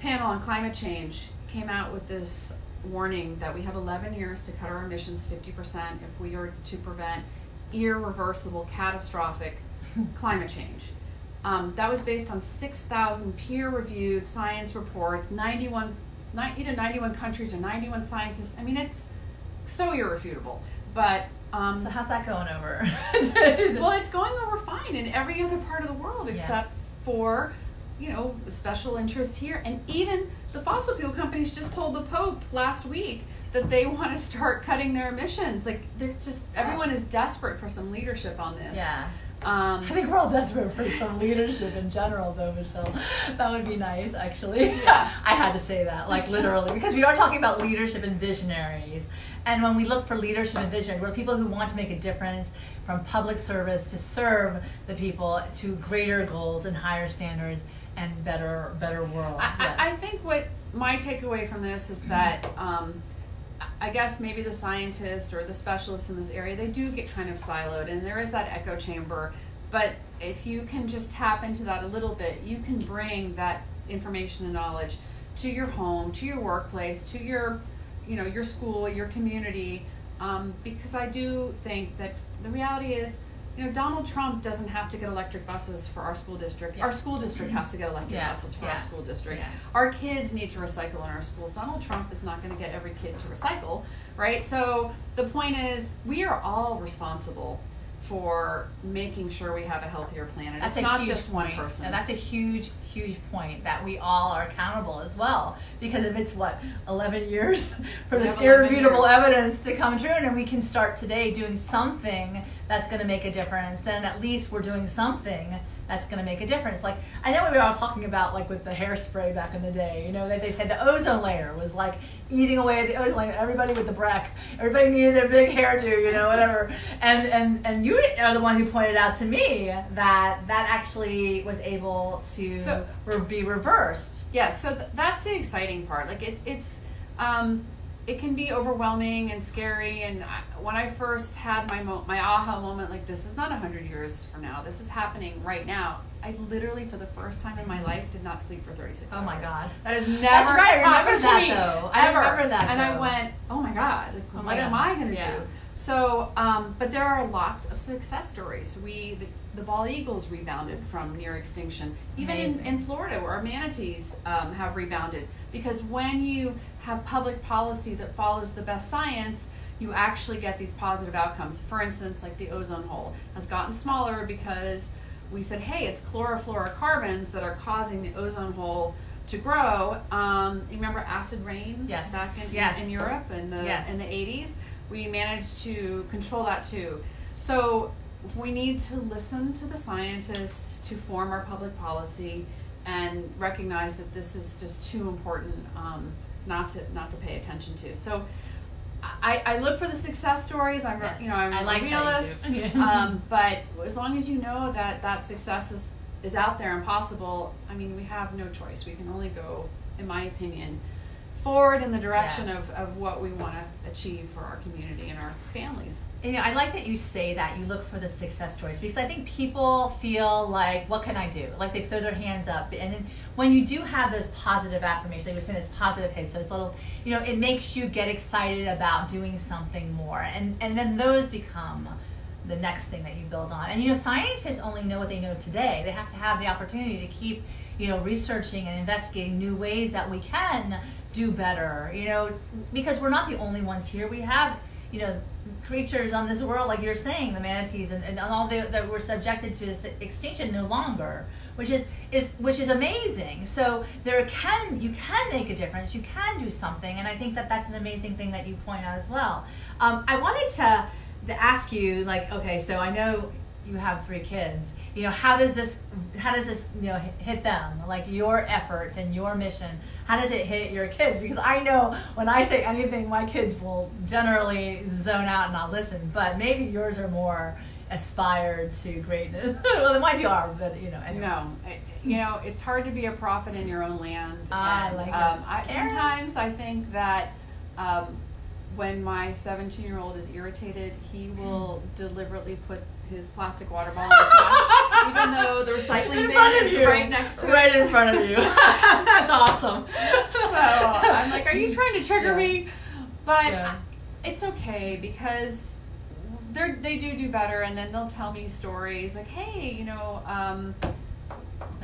S2: Panel on Climate Change came out with this warning that we have 11 years to cut our emissions 50% if we are to prevent irreversible, catastrophic [LAUGHS] climate change. Um, that was based on 6,000 peer-reviewed science reports, 91, ni- either 91 countries or 91 scientists. I mean, it's so irrefutable. But um,
S1: So how's that going over? [LAUGHS] [LAUGHS]
S2: well, it's going over fine in every other part of the world
S1: Yeah.
S2: except for, you know, special interest here. And even the fossil fuel companies just told the Pope last week that they want to start cutting their emissions. Like they're just everyone is desperate for some leadership on this.
S1: yeah.
S2: Um,
S1: I think we're all desperate for some leadership in general, though, Michelle. That would be nice, actually.
S2: Yeah. [LAUGHS]
S1: I had to say that, like literally, because we are talking about leadership and visionaries. And when we look for leadership and vision, we're people who want to make a difference from public service to serve the people to greater goals and higher standards and better better world.
S2: I,
S1: Yeah.
S2: I, I think what my takeaway from this is that um, I guess maybe the scientist or the specialist in this area, they do get kind of siloed, and there is that echo chamber. But if you can just tap into that a little bit, you can bring that information and knowledge to your home, to your workplace, to your, you know, your school, your community. Um, because I do think that the reality is, you know, Donald Trump doesn't have to get electric buses for our school district.
S1: Yeah.
S2: Our school district has to get electric
S1: Yeah.
S2: buses for
S1: Yeah.
S2: our school district. Our kids need to recycle in our schools. Donald Trump is not going to get every kid to recycle, right? So the point is, we are all responsible for making sure we have a healthier planet.
S1: That's
S2: it's not just
S1: point.
S2: one person.
S1: And that's a huge, huge point that we all are accountable as well. Because if it's what, 11 years [LAUGHS] for this irrefutable evidence to come true, and we can start today doing something that's going to make a difference, then at least we're doing something that's going to make a difference. Like, I know we were all talking about, like, with the hairspray back in the day, you know, that they said the ozone layer was like eating away at the ozone layer. Everybody with the Breck, everybody needed their big hairdo, you know, whatever. And, and, and you are the one who pointed out to me that that actually was able to
S2: So-
S1: re- be reversed.
S2: yeah so th- that's the exciting part like it, it's um, it can be overwhelming and scary and I, when i first had my mo- my aha moment like this is not 100 years from now this is happening right now i literally for the first time in my life did not sleep for 36
S1: Oh
S2: hours
S1: my God.
S2: that is never
S1: That's right, I remember that, though. I
S2: ever.
S1: remember that,
S2: and i went oh my god like,
S1: Oh
S2: what
S1: my
S2: am i going to
S1: Yeah.
S2: do so, um, but there are lots of success stories. We, the, the bald eagles rebounded from near extinction. Even in, in Florida, where our manatees um, have rebounded. Because when you have public policy that follows the best science, you actually get these positive outcomes. For instance, like the ozone hole has gotten smaller because we said, hey, it's chlorofluorocarbons that are causing the ozone hole to grow. Um, you remember acid rain
S1: Yes.
S2: back in,
S1: Yes.
S2: in Europe in the
S1: Yes.
S2: in the 80s? We managed to control that too. So we need to listen to the scientists to form our public policy and recognize that this is just too important um, not to not to pay attention to. So I, I look for the success stories. I'm
S1: Yes,
S2: you know I'm
S1: I like
S2: a realist. [LAUGHS] um, but as long as you know that that success is is out there and possible, I mean we have no choice. We can only go, in my opinion, forward in the direction
S1: Yeah.
S2: of, of what we want to achieve for our community and our families.
S1: You know, I like that you say that you look for the success stories because I think people feel like, what can I do? Like they throw their hands up, and then when you do have those positive affirmations, like you're saying, those positive hits, those little, you know, it makes you get excited about doing something more, and and then those become the next thing that you build on. And you know, scientists only know what they know today. They have to have the opportunity to keep, you know, researching and investigating new ways that we can do better. You know, because we're not the only ones here. We have, you know, creatures on this world, like you're saying, the manatees and, and all the, that were subjected to this extinction no longer, which is, is which is amazing. So there can you can make a difference. You can do something, and I think that that's an amazing thing that you point out as well. Um, I wanted to ask you, like, okay, so I know you have three kids. You know, how does this how does this you know hit- them? Like your efforts and your mission. How does it hit your kids? Because I know when I say anything, my kids will generally zone out and not listen. But maybe yours are more aspired to greatness. [LAUGHS] well, mine you are, but you know. Anyway.
S2: No, I- you know it's hard to be a prophet in your own land.
S1: I
S2: and,
S1: like
S2: um, I, sometimes I think that um, when my 17 year old is irritated, he will deliberately put his plastic water bottle in the trash, [LAUGHS] even though the recycling bin is
S1: you.
S2: right next to
S1: right
S2: it.
S1: Right in front of you. [LAUGHS] That's awesome.
S2: So I'm like, are you [LAUGHS] trying to trigger
S1: Yeah.
S2: me? But
S1: Yeah.
S2: it's okay because they they do do better, and then they'll tell me stories like, hey, you know. Um,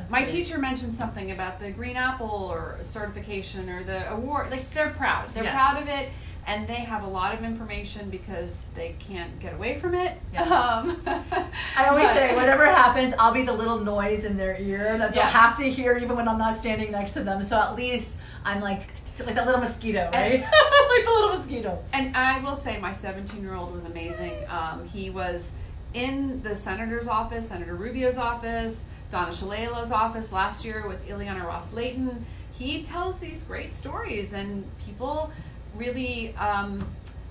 S2: my
S1: great.
S2: teacher mentioned something about the green apple or certification or the award. Like they're proud. They're
S1: Yes.
S2: proud of it, and they have a lot of information because they can't get away from it.
S1: Yes. [LAUGHS]
S2: Um,
S1: I always
S2: but-
S1: say, whatever happens, I'll be the little noise in their ear that they'll
S2: Yes.
S1: have to hear even when I'm not standing next to them. So at least I'm like, like that little mosquito, right? [LAUGHS] like the little mosquito.
S2: And I will say, my 17 year old was amazing. Um, he was in the senator's office, Senator Rubio's office, Donna Shalala's office last year with Ileana Ros-Lehtinen. He tells these great stories, and people really um,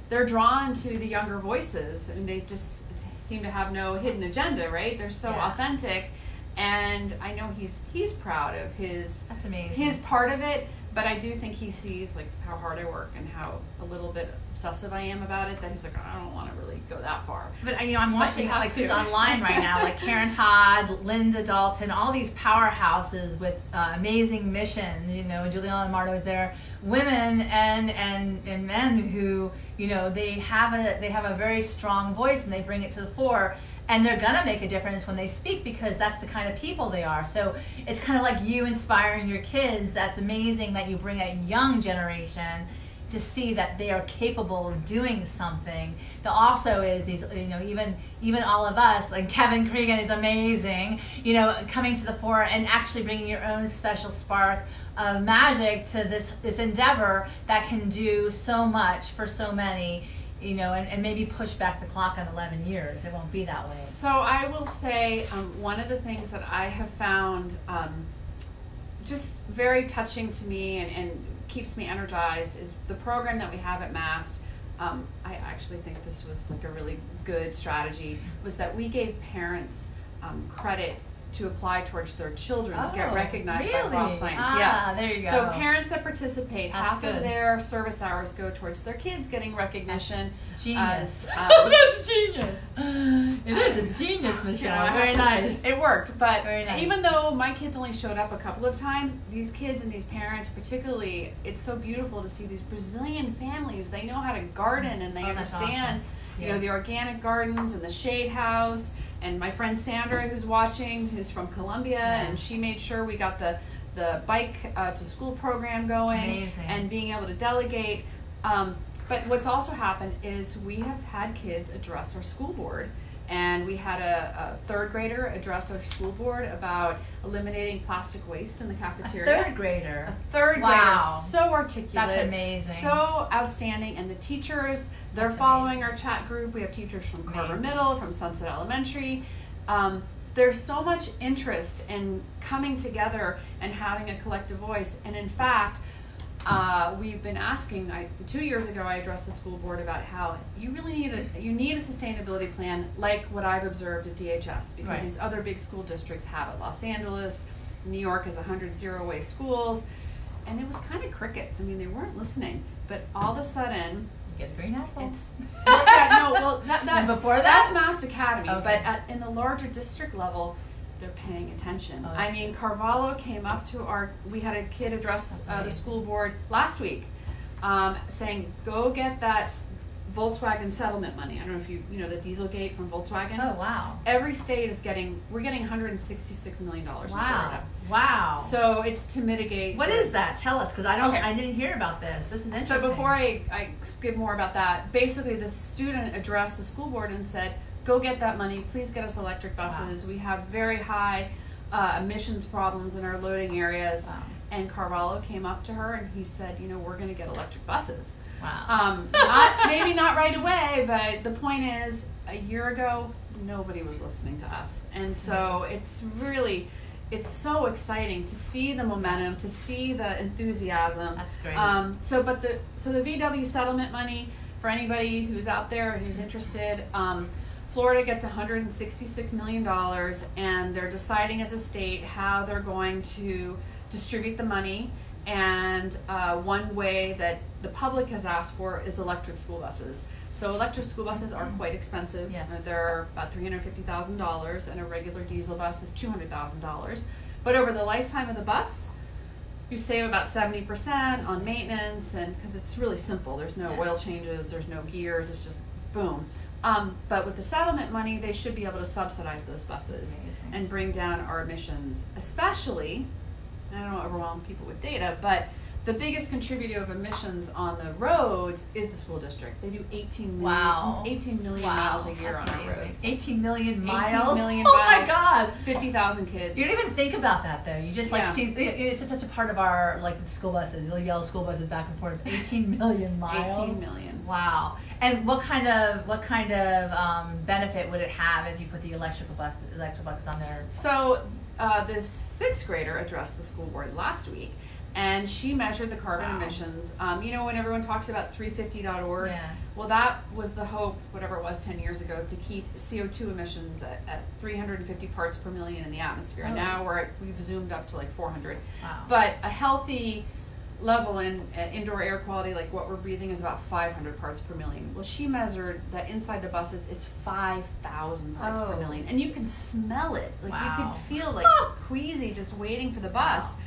S2: they're drawn to the younger voices, and they just seem to have no hidden agenda, right? They're so
S1: Yeah.
S2: authentic. and I know he's he's proud of his
S1: That's amazing.
S2: his part of it. But I do think he sees like how hard I work and how a little bit obsessive I am about it. That he's like, I don't want to really go that far.
S1: But you know, I'm watching like who's online right now, like Karen [LAUGHS] Todd, Linda Dalton, all these powerhouses with uh, amazing missions. You know, Juliana Marto is there. Women and and and men who you know they have a they have a very strong voice and they bring it to the fore. And they're gonna make a difference when they speak because that's the kind of people they are. So it's kind of like you inspiring your kids. That's amazing that you bring a young generation to see that they are capable of doing something. The also is these, you know, even even all of us, like Kevin Cregan is amazing, you know, coming to the fore and actually bringing your own special spark of magic to this this endeavor that can do so much for so many, you know, and, and maybe push back the clock on 11 years. It won't be that way.
S2: So I will say um, one of the things that I have found um, just very touching to me and, and keeps me energized is the program that we have at MAST. Um, I actually think this was like a really good strategy. Was that we gave parents um, credit to apply towards their children to get
S1: Oh,
S2: recognized by
S1: really?
S2: Frost Science.
S1: Ah,
S2: yes,
S1: there you go.
S2: So parents that participate,
S1: That's
S2: half
S1: good.
S2: of their service hours go towards their kids getting recognition.
S1: Genius.
S2: as, [LAUGHS] um,
S1: That's genius. It is. It's genius, [LAUGHS] Michelle.
S2: Yeah,
S1: Very nice.
S2: It worked, but
S1: Very nice.
S2: even though my kids only showed up a couple of times, these kids and these parents, particularly, it's so beautiful to see these Brazilian families. They know how to garden and they
S1: Oh,
S2: understand,
S1: awesome.
S2: you know, the organic gardens and the shade house. And my friend Sandra, who's watching, who's from Colombia,
S1: Yeah.
S2: and she made sure we got the the bike uh, to school program going
S1: Amazing.
S2: and being able to delegate. Um, but what's also happened is we have had kids address our school board. And we had a, a third grader address our school board about eliminating plastic waste in the cafeteria.
S1: A third grader.
S2: A third
S1: Wow.
S2: grader, so articulate,
S1: That's amazing.
S2: so outstanding. And the teachers, they're
S1: That's
S2: following our chat group. We have teachers from Carver
S1: Amazing.
S2: Middle, from Sunset Elementary. Um, there's so much interest in coming together and having a collective voice. And in fact, uh, we've been asking. I, two years ago, I addressed the school board about how you really need a you need a sustainability plan like what I've observed at DHS because
S1: Right.
S2: these other big school districts have it. Los Angeles, New York has 100 zero waste schools, and it was kind of crickets. I mean, they weren't listening. But all of a sudden,
S1: You get a green apple.
S2: it's [LAUGHS] yeah, no, well, that, that
S1: before that?
S2: that's MAST Academy,
S1: Okay.
S2: but at, in the larger district level, they're paying attention.
S1: Oh,
S2: I mean, Carvalho came up to our. We had a kid address uh, the school board last week, um, saying, "Go get that Volkswagen settlement money." I don't know if you you know the Dieselgate from Volkswagen.
S1: oh wow.
S2: Every state is getting. We're getting 166 million dollars.
S1: Wow. Wow.
S2: So it's to mitigate.
S1: what is that? Tell us, because I don't.
S2: Okay.
S1: I didn't hear about this. This is interesting.
S2: So before I, I give more about that, basically the student addressed the school board and said, "Go get that money. Please get us electric buses. We have very high uh, emissions problems in our loading areas."
S1: Wow.
S2: And Carvalho came up to her and he said, "You know, we're going to get electric buses.
S1: Wow.
S2: Um, not [LAUGHS] maybe not right away, but the point is, a year ago, nobody was listening to us, and so it's really." It's so exciting to see the momentum, to see the enthusiasm.
S1: That's great.
S2: Um, so, but the so the VW settlement money for anybody who's out there and who's interested, um, Florida gets 166 million dollars, and they're deciding as a state how they're going to distribute the money. And uh, one way that the public has asked for is electric school buses. So electric school buses are quite expensive.
S1: Yes.
S2: Uh, They're about three hundred fifty thousand dollars, and a regular diesel bus is two hundred thousand dollars. But over the lifetime of the bus, you save about 70% on maintenance and because it's really simple there's no
S1: Yeah.
S2: oil changes there's no gears it's just boom um, but with the settlement money they should be able to subsidize those buses and bring down our emissions especially i don't want to overwhelm people with data but the biggest contributor of emissions on the roads is the school district they do 18 million,
S1: Wow.
S2: 18 million
S1: wow.
S2: miles a year
S1: That's
S2: on our
S1: amazing.
S2: roads
S1: 18 million
S2: 18
S1: miles.
S2: million
S1: oh my god.
S2: 50,000 kids
S1: You don't even think about that though. You just like
S2: Yeah.
S1: see it's just such a part of our like the school buses, the yellow school buses back and forth. 18 million miles.
S2: 18 million
S1: Wow. And what kind of what kind of um, benefit would it have if you put the electrical bus electrical buses on there?
S2: So uh, this sixth grader addressed the school board last week, and she measured the carbon
S1: Wow.
S2: emissions. Um, you know, when everyone talks about 350.org,
S1: Yeah.
S2: well, that was the hope, whatever it was 10 years ago, to keep CO2 emissions at, at 350 parts per million in the atmosphere.
S1: Oh.
S2: Now we're at, we've zoomed up to like 400.
S1: Wow.
S2: But a healthy level in uh, indoor air quality, like what we're breathing, is about 500 parts per million. Well, she measured that inside the buses, it's 5,000 parts per
S1: Oh.
S2: million, and you can smell it. Like you can feel like queasy just waiting for the bus.
S1: Wow.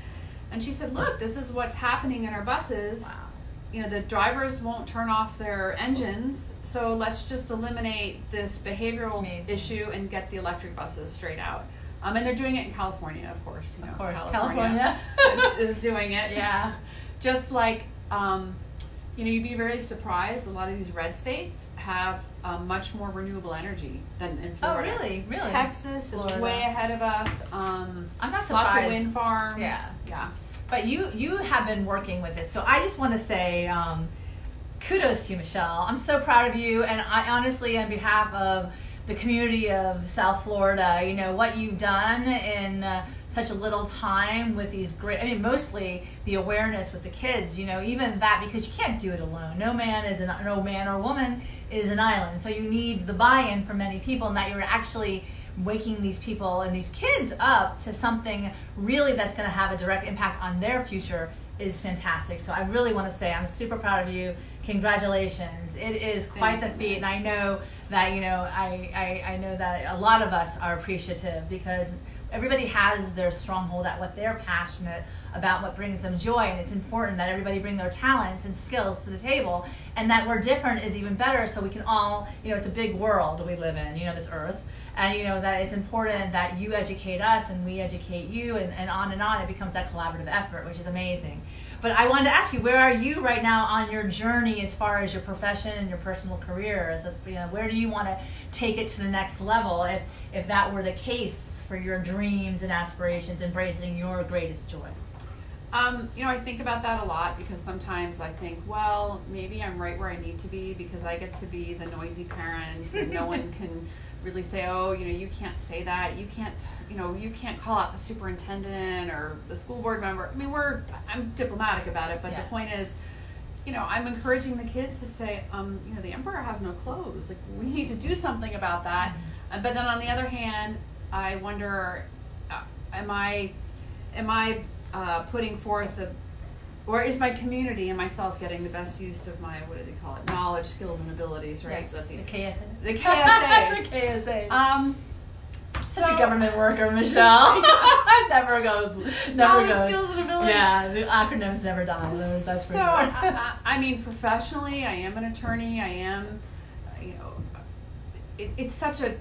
S2: And she said, "Look, this is what's happening in our buses.
S1: Wow.
S2: You know, the drivers won't turn off their engines, so let's just eliminate this behavioral
S1: Amazing.
S2: issue and get the electric buses straight out." Um, and they're doing it in California, of course. You know,
S1: Of course,
S2: California, [LAUGHS] is, is doing it. [LAUGHS]
S1: Yeah.
S2: Just like, um, you know, you'd be very surprised. A lot of these red states have um, much more renewable energy than in Florida.
S1: Oh,
S2: Florida.
S1: really? Really?
S2: Texas
S1: Florida.
S2: is way ahead of us. Um,
S1: I'm not surprised.
S2: lots of wind farms.
S1: Yeah.
S2: Yeah.
S1: But you you have been working with this, so I just want to say um, kudos to you, Michelle. I'm so proud of you, and I honestly, on behalf of the community of South Florida, you know what you've done in uh, such a little time with these great. I mean, mostly the awareness with the kids. You know, even that because you can't do it alone. No man is an no man or woman is an island. So you need the buy-in from many people, and that you're actually waking these people and these kids up to something really that's going to have a direct impact on their future is fantastic. So I really want to say I'm super proud of you. Congratulations. It is quite the feat and I know that, you know, I, I, I know that a lot of us are appreciative because everybody has their stronghold at what they're passionate about what brings them joy and it's important that everybody bring their talents and skills to the table and that we're different is even better so we can all you know it's a big world we live in you know this earth and you know that it's important that you educate us and we educate you and, and on and on it becomes that collaborative effort which is amazing. But i wanted to ask you where are you right now on your journey as far as your profession and your personal career? As this, you know, where do you want to take it to the next level if if that were the case for your dreams and aspirations embracing your greatest joy
S2: Um, you know, I think about that a lot because sometimes I think, well, maybe I'm right where I need to be because I get to be the noisy parent and no one [LAUGHS] can really say, oh, you know, you can't say that. You can't, you know, you can't call out the superintendent or the school board member. I mean, we're, I'm diplomatic about it, but
S1: Yeah.
S2: the point is, you know, I'm encouraging the kids to say, um, you know, the emperor has no clothes. Like, we need to do something about that. Uh, but then on the other hand, I wonder, uh, am I, am I uh, putting forth a, or is my community and myself getting the best use of my, what do they call it, knowledge, skills, and abilities, right?
S1: Yes,
S2: So
S1: the
S2: the-
S1: KSA.
S2: the KSAs. [LAUGHS]
S1: the KSAs.
S2: um,
S1: Such
S2: so-
S1: a government worker, [LAUGHS] Michelle. [LAUGHS] never goes. Never
S2: knowledge,
S1: goes.
S2: skills, and abilities.
S1: Yeah, the acronyms never die. That's
S2: so. I, I mean, professionally, I am an attorney. I am, you know, it, it's such a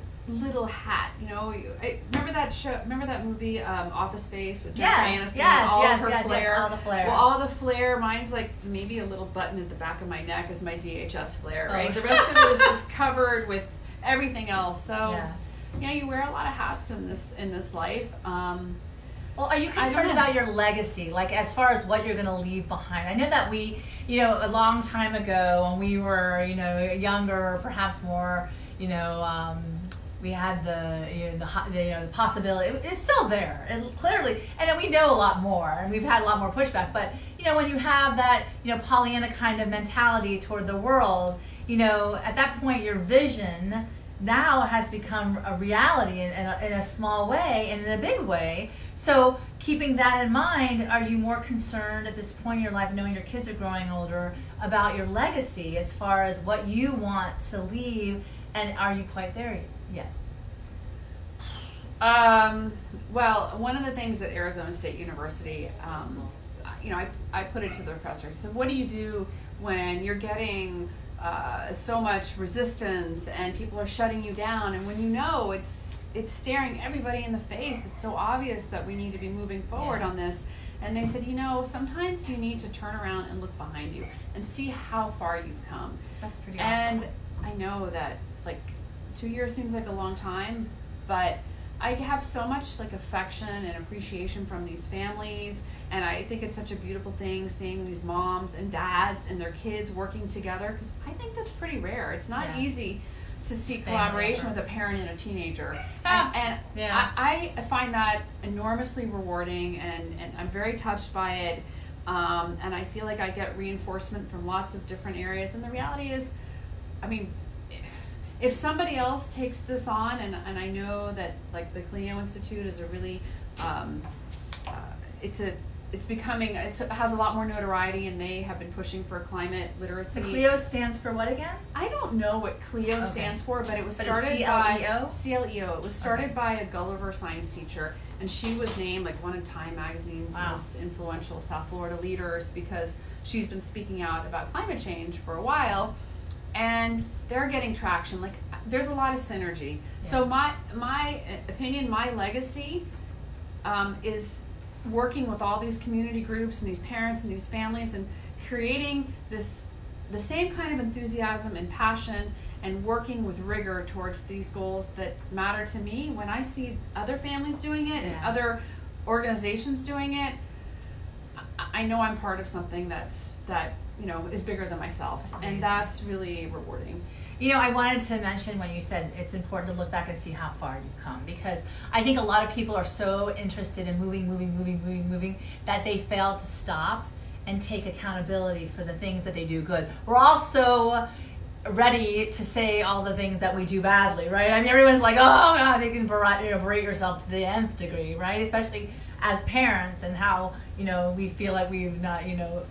S2: little hat. You know, I, remember that show? Remember that movie, um, Office Space with Jennifer
S1: Yeah,
S2: Aniston?
S1: yes,
S2: all
S1: yes,
S2: of her
S1: yes,
S2: flair.
S1: all the flair.
S2: Well, all the flair. Mine's like maybe a little button at the back of my neck is my DHS flair,
S1: Oh.
S2: right? The rest of it is just [LAUGHS] covered with everything else. So.
S1: Yeah.
S2: You know, you wear a lot of hats in this in this life. Um,
S1: Well, are you concerned about your legacy, like as far as what you're going to leave behind? I know that we, you know, a long time ago when we were, you know, younger, perhaps more, you know, um, we had the, you know, the, the, you know, the possibility. it- It's still there, and clearly, and we know a lot more, and we've had a lot more pushback. But you know, when you have that, you know, Pollyanna kind of mentality toward the world, you know, at that point, your vision now has become a reality in, in, a, in a small way and in a big way. So, keeping that in mind, are you more concerned at this point in your life, knowing your kids are growing older, about your legacy as far as what you want to leave? And are you quite there yet?
S2: Um, well, one of the things at Arizona State University, um, you know, I, I put it to the professors. So, what do you do when you're getting uh, so much resistance and people are shutting you down, and when you know it's it's staring everybody in the face? It's so obvious that we need to be moving forward
S1: Yeah.
S2: on this. And they said, you know, sometimes you need to turn around and look behind you and see how far you've come.
S1: That's pretty awesome.
S2: And
S1: awesome.
S2: I know that like two years seems like a long time, but I have so much like affection and appreciation from these families, and I think it's such a beautiful thing seeing these moms and dads and their kids working together because I think that's pretty rare. It's not
S1: Yeah.
S2: easy to see
S1: Family
S2: collaboration with a parent and a teenager,
S1: Ah,
S2: and, and
S1: yeah.
S2: I, I find that enormously rewarding, and, and I'm very touched by it. Um, and I feel like I get reinforcement from lots of different areas. And the reality is, I mean, if somebody else takes this on, and, and I know that like the CLEO Institute is a really, um, uh, it's a it's becoming it's, it has a lot more notoriety and they have been pushing for climate literacy.
S1: The CLEO stands for what again?
S2: I don't know what CLEO
S1: Okay.
S2: stands for, but it was
S1: But
S2: started
S1: CLEO?
S2: by CLEO. It was started
S1: Okay.
S2: by a Gulliver science teacher, and she was named like one of Time Magazine's
S1: Wow.
S2: most influential South Florida leaders because she's been speaking out about climate change for a while, and they're getting traction. Like there's a lot of synergy. So my my opinion, my legacy, um, is working with all these community groups and these parents and these families and creating this the same kind of enthusiasm and passion and working with rigor towards these goals that matter to me when I see other families doing it and other organizations doing it I- I know I'm part of something that's that you know is bigger than myself and that's really rewarding
S1: You know, I wanted to mention when you said it's important to look back and see how far you've come because I think a lot of people are so interested in moving, moving, moving, moving, moving that they fail to stop and take accountability for the things that they do good. We're also ready to say all the things that we do badly, right? I mean, everyone's like, oh God, they can berate, you know, berate yourself to the nth degree, right? Especially as parents and how, you know, we feel like we've not, you know,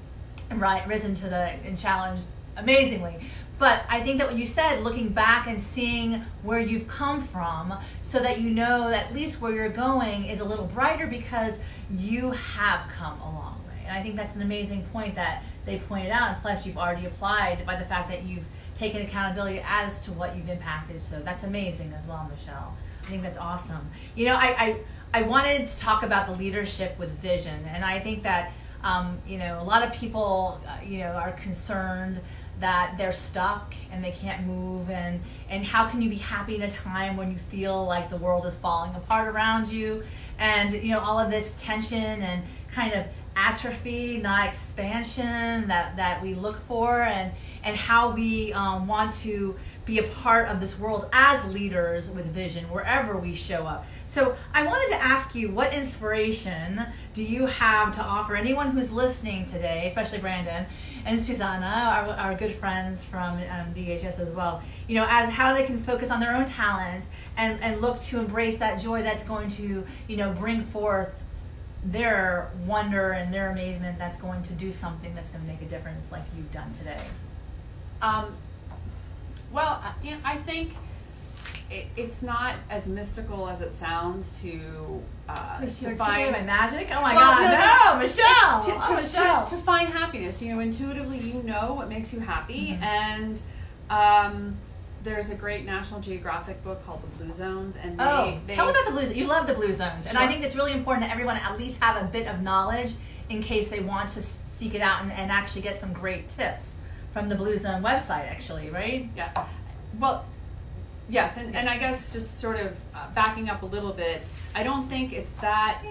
S1: right, risen to the and challenged amazingly. But I think that what you said, looking back and seeing where you've come from, so that you know that at least where you're going is a little brighter because you have come a long way. And I think that's an amazing point that they pointed out. And plus, you've already applied by the fact that you've taken accountability as to what you've impacted. So that's amazing as well, Michelle. I think that's awesome. You know, I, I, I wanted to talk about the leadership with vision. And I think that, um, you know, a lot of people, uh, you know, are concerned that they're stuck and they can't move. And and how can you be happy in a time when you feel like the world is falling apart around you? And you know all of this tension and kind of atrophy not expansion that that we look for. And and how we um, want to be a part of this world as leaders with vision wherever we show up so i wanted to ask you what inspiration do you have to offer anyone who's listening today especially brandon and Susanna, our, our good friends from um, DHS as well, you know, as how they can focus on their own talents and, and look to embrace that joy that's going to, you know, bring forth their wonder and their amazement that's going to do something that's going to make a difference like you've done today.
S2: Um, well, you know, I think it, it's not as mystical as it sounds to uh, to find
S1: my magic? Oh my
S2: Well,
S1: God,
S2: no,
S1: no,
S2: no.
S1: Michelle,
S2: to,
S1: oh, Michelle.
S2: to, to find happiness. You know, intuitively, you know what makes you happy,
S1: Mhm.
S2: and um, there's a great National Geographic book called The Blue Zones, and they,
S1: Oh,
S2: they
S1: tell me about the blue. Zones. You love the blue zones, and I think it's really important that everyone at least have a bit of knowledge in case they want to seek it out and, and actually get some great tips from the Blue Zone website. Actually, right?
S2: Yeah. Well, yes, and, and I guess just sort of uh, backing up a little bit, I don't think it's that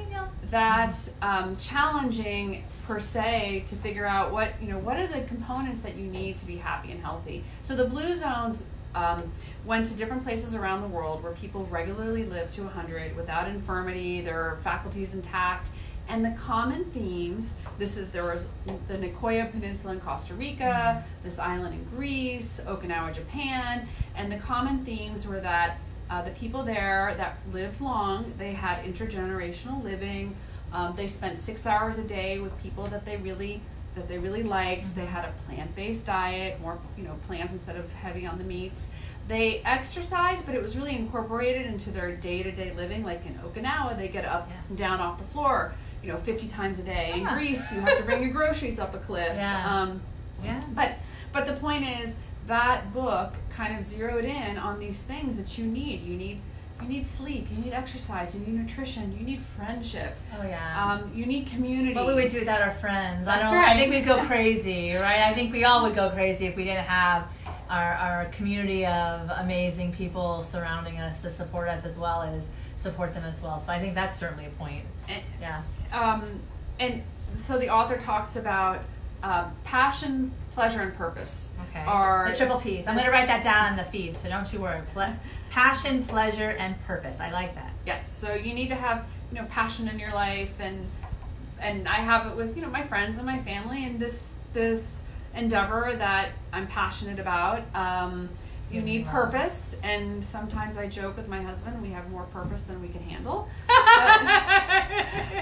S2: that um, challenging per se to figure out what you know what are the components that you need to be happy and healthy. So the blue zones um, went to different places around the world where people regularly live to 100 without infirmity, their faculties intact. And the common themes, this is there was the Nicoya Peninsula in Costa Rica, this island in Greece, Okinawa, Japan, and the common themes were that uh, the people there that lived long, they had intergenerational living. Um, they spent six hours a day with people that they really that they really liked. They had a plant-based diet, more you know plants instead of heavy on the meats. They exercised, but it was really incorporated into their day-to-day living. Like in Okinawa, they get up
S1: Yeah.
S2: and down off the floor, you know, 50 times a day. In. Greece, you have to bring your groceries up a cliff. [LAUGHS]
S1: Yeah.
S2: Um,
S1: Yeah.
S2: but but the point is that book kind of zeroed in on these things that you need. You need you need sleep, you need exercise, you need nutrition, you need friendship,
S1: Oh yeah.
S2: um, you need community.
S1: what we would do without our friends? I
S2: That's
S1: don't. I think we'd go [LAUGHS] crazy, right? I think we all would go crazy if we didn't have our our community of amazing people surrounding us to support us as well as support them as well. So I think that's certainly a point.
S2: And,
S1: Yeah.
S2: um, and so the author talks about uh, passion, pleasure, and purpose.
S1: Okay.
S2: Are
S1: the triple P's. I'm going to write that down in the feed, so don't you worry. Ple- passion, pleasure, and purpose. I like that.
S2: Yes. So you need to have you know passion in your life and and I have it with you know my friends and my family and this this endeavor that I'm passionate about. Um, you need purpose, and sometimes I joke with my husband, we have more purpose than we can handle. But,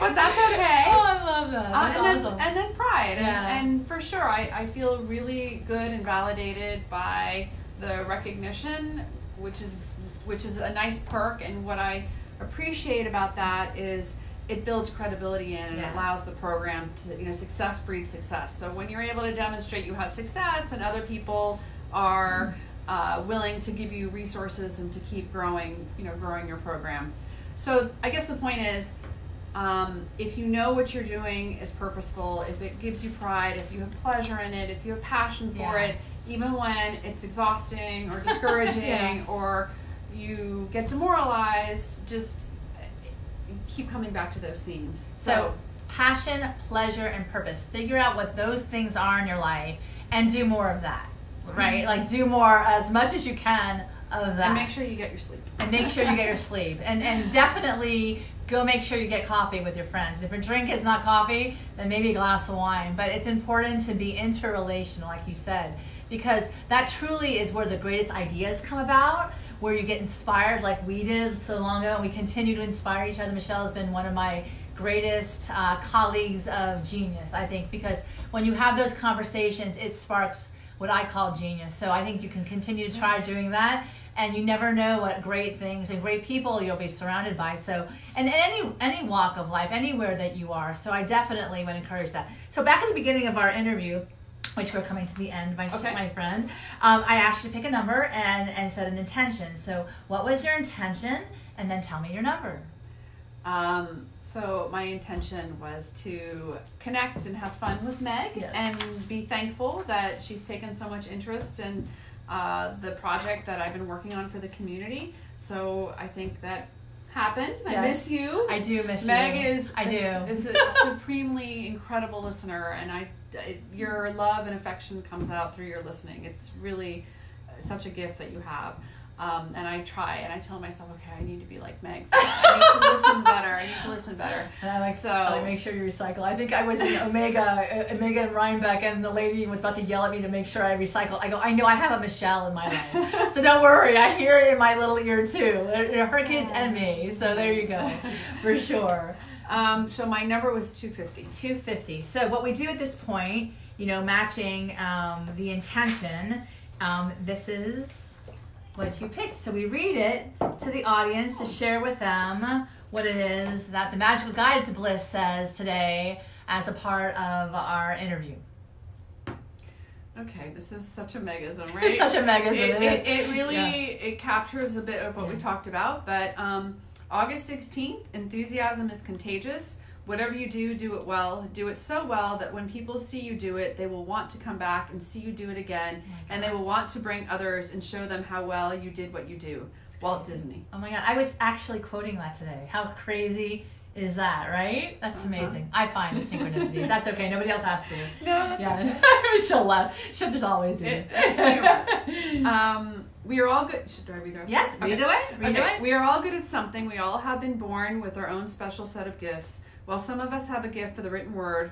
S2: but that's [LAUGHS] okay.
S1: Oh, I love that.
S2: Uh, and,
S1: awesome.
S2: then, and then pride.
S1: Yeah.
S2: And, and for sure, I, I feel really good and validated by the recognition, which is which is a nice perk. And what I appreciate about that is it builds credibility in and
S1: Yeah.
S2: allows the program to you know success breeds success. So when you're able to demonstrate you had success and other people are uh, willing to give you resources and to keep growing, you know, growing your program. So I guess the point is, um, if you know what you're doing is purposeful, if it gives you pride, if you have pleasure in it, if you have passion for
S1: Yeah.
S2: it, even when it's exhausting or [LAUGHS] discouraging
S1: Yeah.
S2: or you get demoralized, just keep coming back to those themes.
S1: So, passion, pleasure, and purpose. Figure out what those things are in your life and do more of that. Right? Like, do more as much as you can of that.
S2: and make sure you get your sleep.
S1: and make sure you get your sleep and and definitely go make sure you get coffee with your friends if your drink is not coffee then maybe a glass of wine but it's important to be interrelational like you said because that truly is where the greatest ideas come about where you get inspired like we did so long ago and we continue to inspire each other michelle has been one of my greatest uh, colleagues of genius i think because when you have those conversations it sparks what I call genius. So I think you can continue to try doing that, and you never know what great things and great people you'll be surrounded by. So, and in any any walk of life, anywhere that you are. So I definitely would encourage that. So back at the beginning of our interview. Which we're coming to the end, my
S2: Okay.
S1: my friend. Um, I asked you to pick a number and and set an intention. So, what was your intention? And then tell me your number.
S2: Um, so my intention was to connect and have fun with Meg
S1: Yes.
S2: and be thankful that she's taken so much interest in uh, the project that I've been working on for the community. So I think that happened. I miss you.
S1: I do miss
S2: Meg
S1: you.
S2: Meg is
S1: I do.
S2: a, is a [LAUGHS] supremely incredible listener, and I, I- your love and affection comes out through your listening. It's really such a gift that you have. Um, and I try, and I tell myself, okay, I need to be like Meg. I need to listen better. I need to listen better. [LAUGHS]
S1: And I like,
S2: So-
S1: I like make sure you recycle. I think I was in Omega, uh, Omega and Rhinebeck, and the lady was about to yell at me to make sure I recycle. I go, I know I have a Michelle in my life, [LAUGHS] so don't worry. I hear it in my little ear too. Her kids and me. So there you go, [LAUGHS] for sure.
S2: Um, so my number was 250.
S1: 250. So what we do at this point, you know, matching um, the intention, um, this is what you picked. So we read it to the audience to share with them what it is that the Magical Guide to Bliss says today as a part of our interview.
S2: Okay, this is such a megasm, [LAUGHS] right?
S1: It's such a megasm.
S2: It,
S1: It
S2: it, really
S1: Yeah.
S2: it captures a bit of what we talked about. But um, August 16th, enthusiasm is contagious. Whatever you do, do it well. Do it so well that when people see you do it, they will want to come back and see you do it again, and they will want to bring others and show them how well you did what you do. Walt Disney.
S1: Oh my god, I was actually quoting that today. How crazy is that, right? That's
S2: Uh-huh.
S1: amazing. I find the synchronicities. That's okay. Nobody else has to.
S2: No, that's
S1: Yeah, [LAUGHS] she'll laugh. She'll just always do
S2: It-
S1: it. [LAUGHS]
S2: Um, we are all good. Should I read the rest?
S1: yes, read it away. Read it
S2: Okay,
S1: away.
S2: we are all good at something. We all have been born with our own special set of gifts. While some of us have a gift for the written word,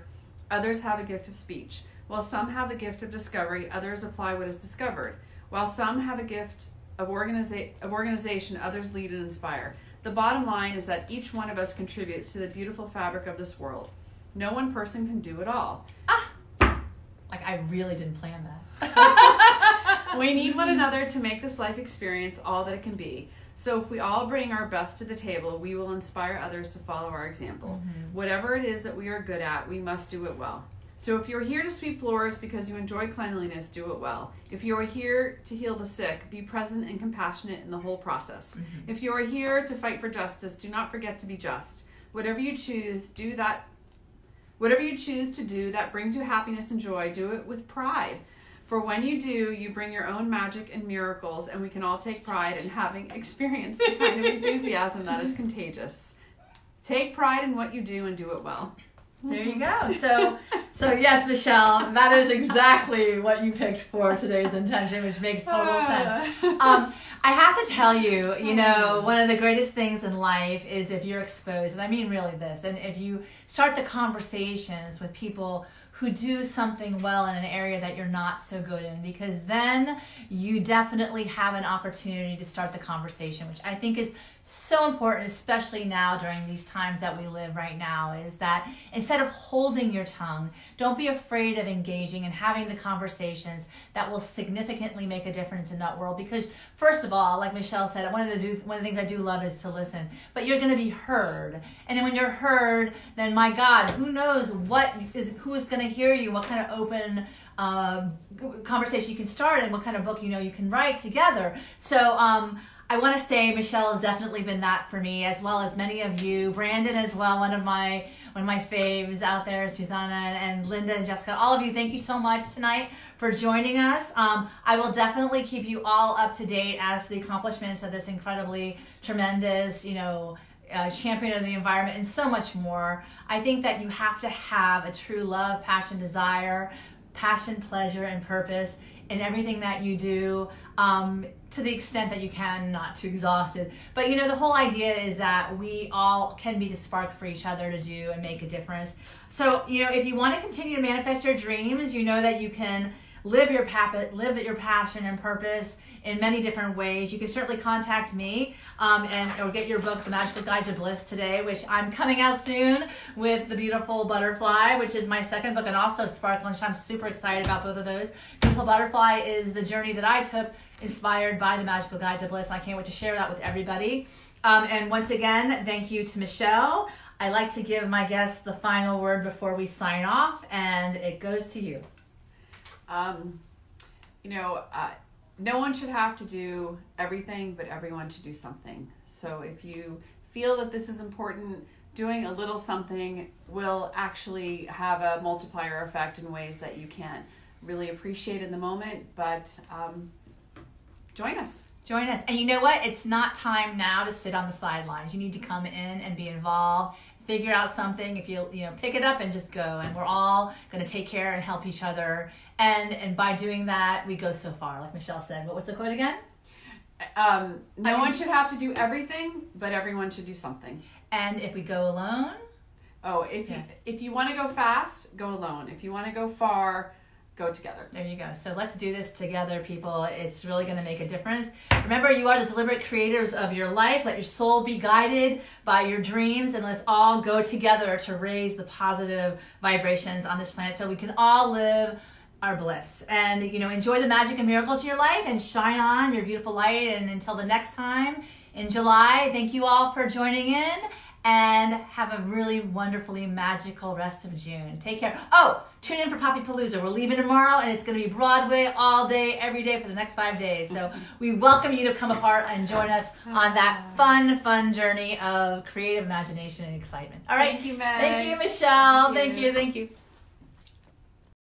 S2: others have a gift of speech. While some have the gift of discovery, others apply what is discovered. While some have a gift of, organiza- of organization, others lead and inspire. The bottom line is that each one of us contributes to the beautiful fabric of this world. No one person can do it all. Ah!
S1: Like I really didn't plan that. [LAUGHS] [LAUGHS]
S2: we need one another to make this life experience all that it can be. So if we all bring our best to the table, we will inspire others to follow our example. Mm-hmm. Whatever it is that we are good at, we must do it well. So if you're here to sweep floors because you enjoy cleanliness, do it well. If you are here to heal the sick, be present and compassionate in the whole process. Mm-hmm. If you are here to fight for justice, do not forget to be just. Whatever you choose, do that Whatever you choose to do that brings you happiness and joy, do it with pride. For when you do, you bring your own magic and miracles, and we can all take pride in having experienced the kind of enthusiasm that is contagious. Take pride in what you do and do it well.
S1: There you go. So, so yes, Michelle, that is exactly what you picked for today's intention, which makes total sense. Um, I have to tell you, you know, one of the greatest things in life is if you're exposed, and I mean really this, and if you start the conversations with people who do something well in an area that you're not so good in because then you definitely have an opportunity to start the conversation which i think is so important especially now during these times that we live right now is that instead of holding your tongue don't be afraid of engaging and having the conversations that will significantly make a difference in that world. Because first of all like michelle said one of the do, one of the things i do love is to listen but you're going to be heard. And when you're heard then my god who knows what is who is going to hear you, what kind of open um, conversation you can start, and what kind of book you know you can write together. So um, I want to say Michelle has definitely been that for me, as well as many of you. Brandon as well, one of my one of my faves out there, Susanna and Linda and Jessica. All of you, thank you so much tonight for joining us. Um, I will definitely keep you all up to date as the accomplishments of this incredibly tremendous, you know, uh, champion of the environment, and so much more. I think that you have to have a true love, passion, desire, passion, pleasure, and purpose in everything that you do um, to the extent that you can, not too exhausted. But you know, the whole idea is that we all can be the spark for each other to do and make a difference. So, you know, if you want to continue to manifest your dreams, you know that you can live your pap- live your passion and purpose in many different ways. You can certainly contact me um, and or get your book, The Magical Guide to Bliss, today, which I'm coming out soon with The Beautiful Butterfly, which is my second book, and also Sparkle. I'm super excited about both of those. Beautiful Butterfly is the journey that I took, inspired by The Magical Guide to Bliss. And I can't wait to share that with everybody. Um, and once again, thank you to Michelle. I like to give my guests the final word before we sign off, and it goes to you.
S2: Um, you know, uh, no one should have to do everything, but everyone should do something. So if you feel that this is important, doing a little something will actually have a multiplier effect in ways that you can't really appreciate in the moment. But um, join us.
S1: Join us. And you know what? It's not time now to sit on the sidelines. You need to come in and be involved figure out something if you you know pick it up and just go and we're all going to take care and help each other. And and by doing that we go so far like michelle said. What was the quote again?
S2: Um, no one should have to do everything but everyone should do something.
S1: And if we go alone?
S2: Oh if yeah. you if you want to go fast go alone. If you want to go far go together.
S1: There you go. So let's do this together, people. It's really going to make a difference. Remember, you are the deliberate creators of your life. Let your soul be guided by your dreams, and let's all go together to raise the positive vibrations on this planet so we can all live our bliss. And, you know, enjoy the magic and miracles in your life and shine on your beautiful light. And until the next time in July, thank you all for joining in and have a really wonderfully magical rest of June. Take care. Oh, tune in for Poppy Palooza. We're leaving tomorrow and it's going to be Broadway all day, every day for the next five days. So [LAUGHS] we welcome you to come apart and join us on that oh, fun, fun journey of creative imagination and excitement. All right.
S2: Thank you, Meg.
S1: Thank you, Michelle. Thank you. Thank you. Thank you.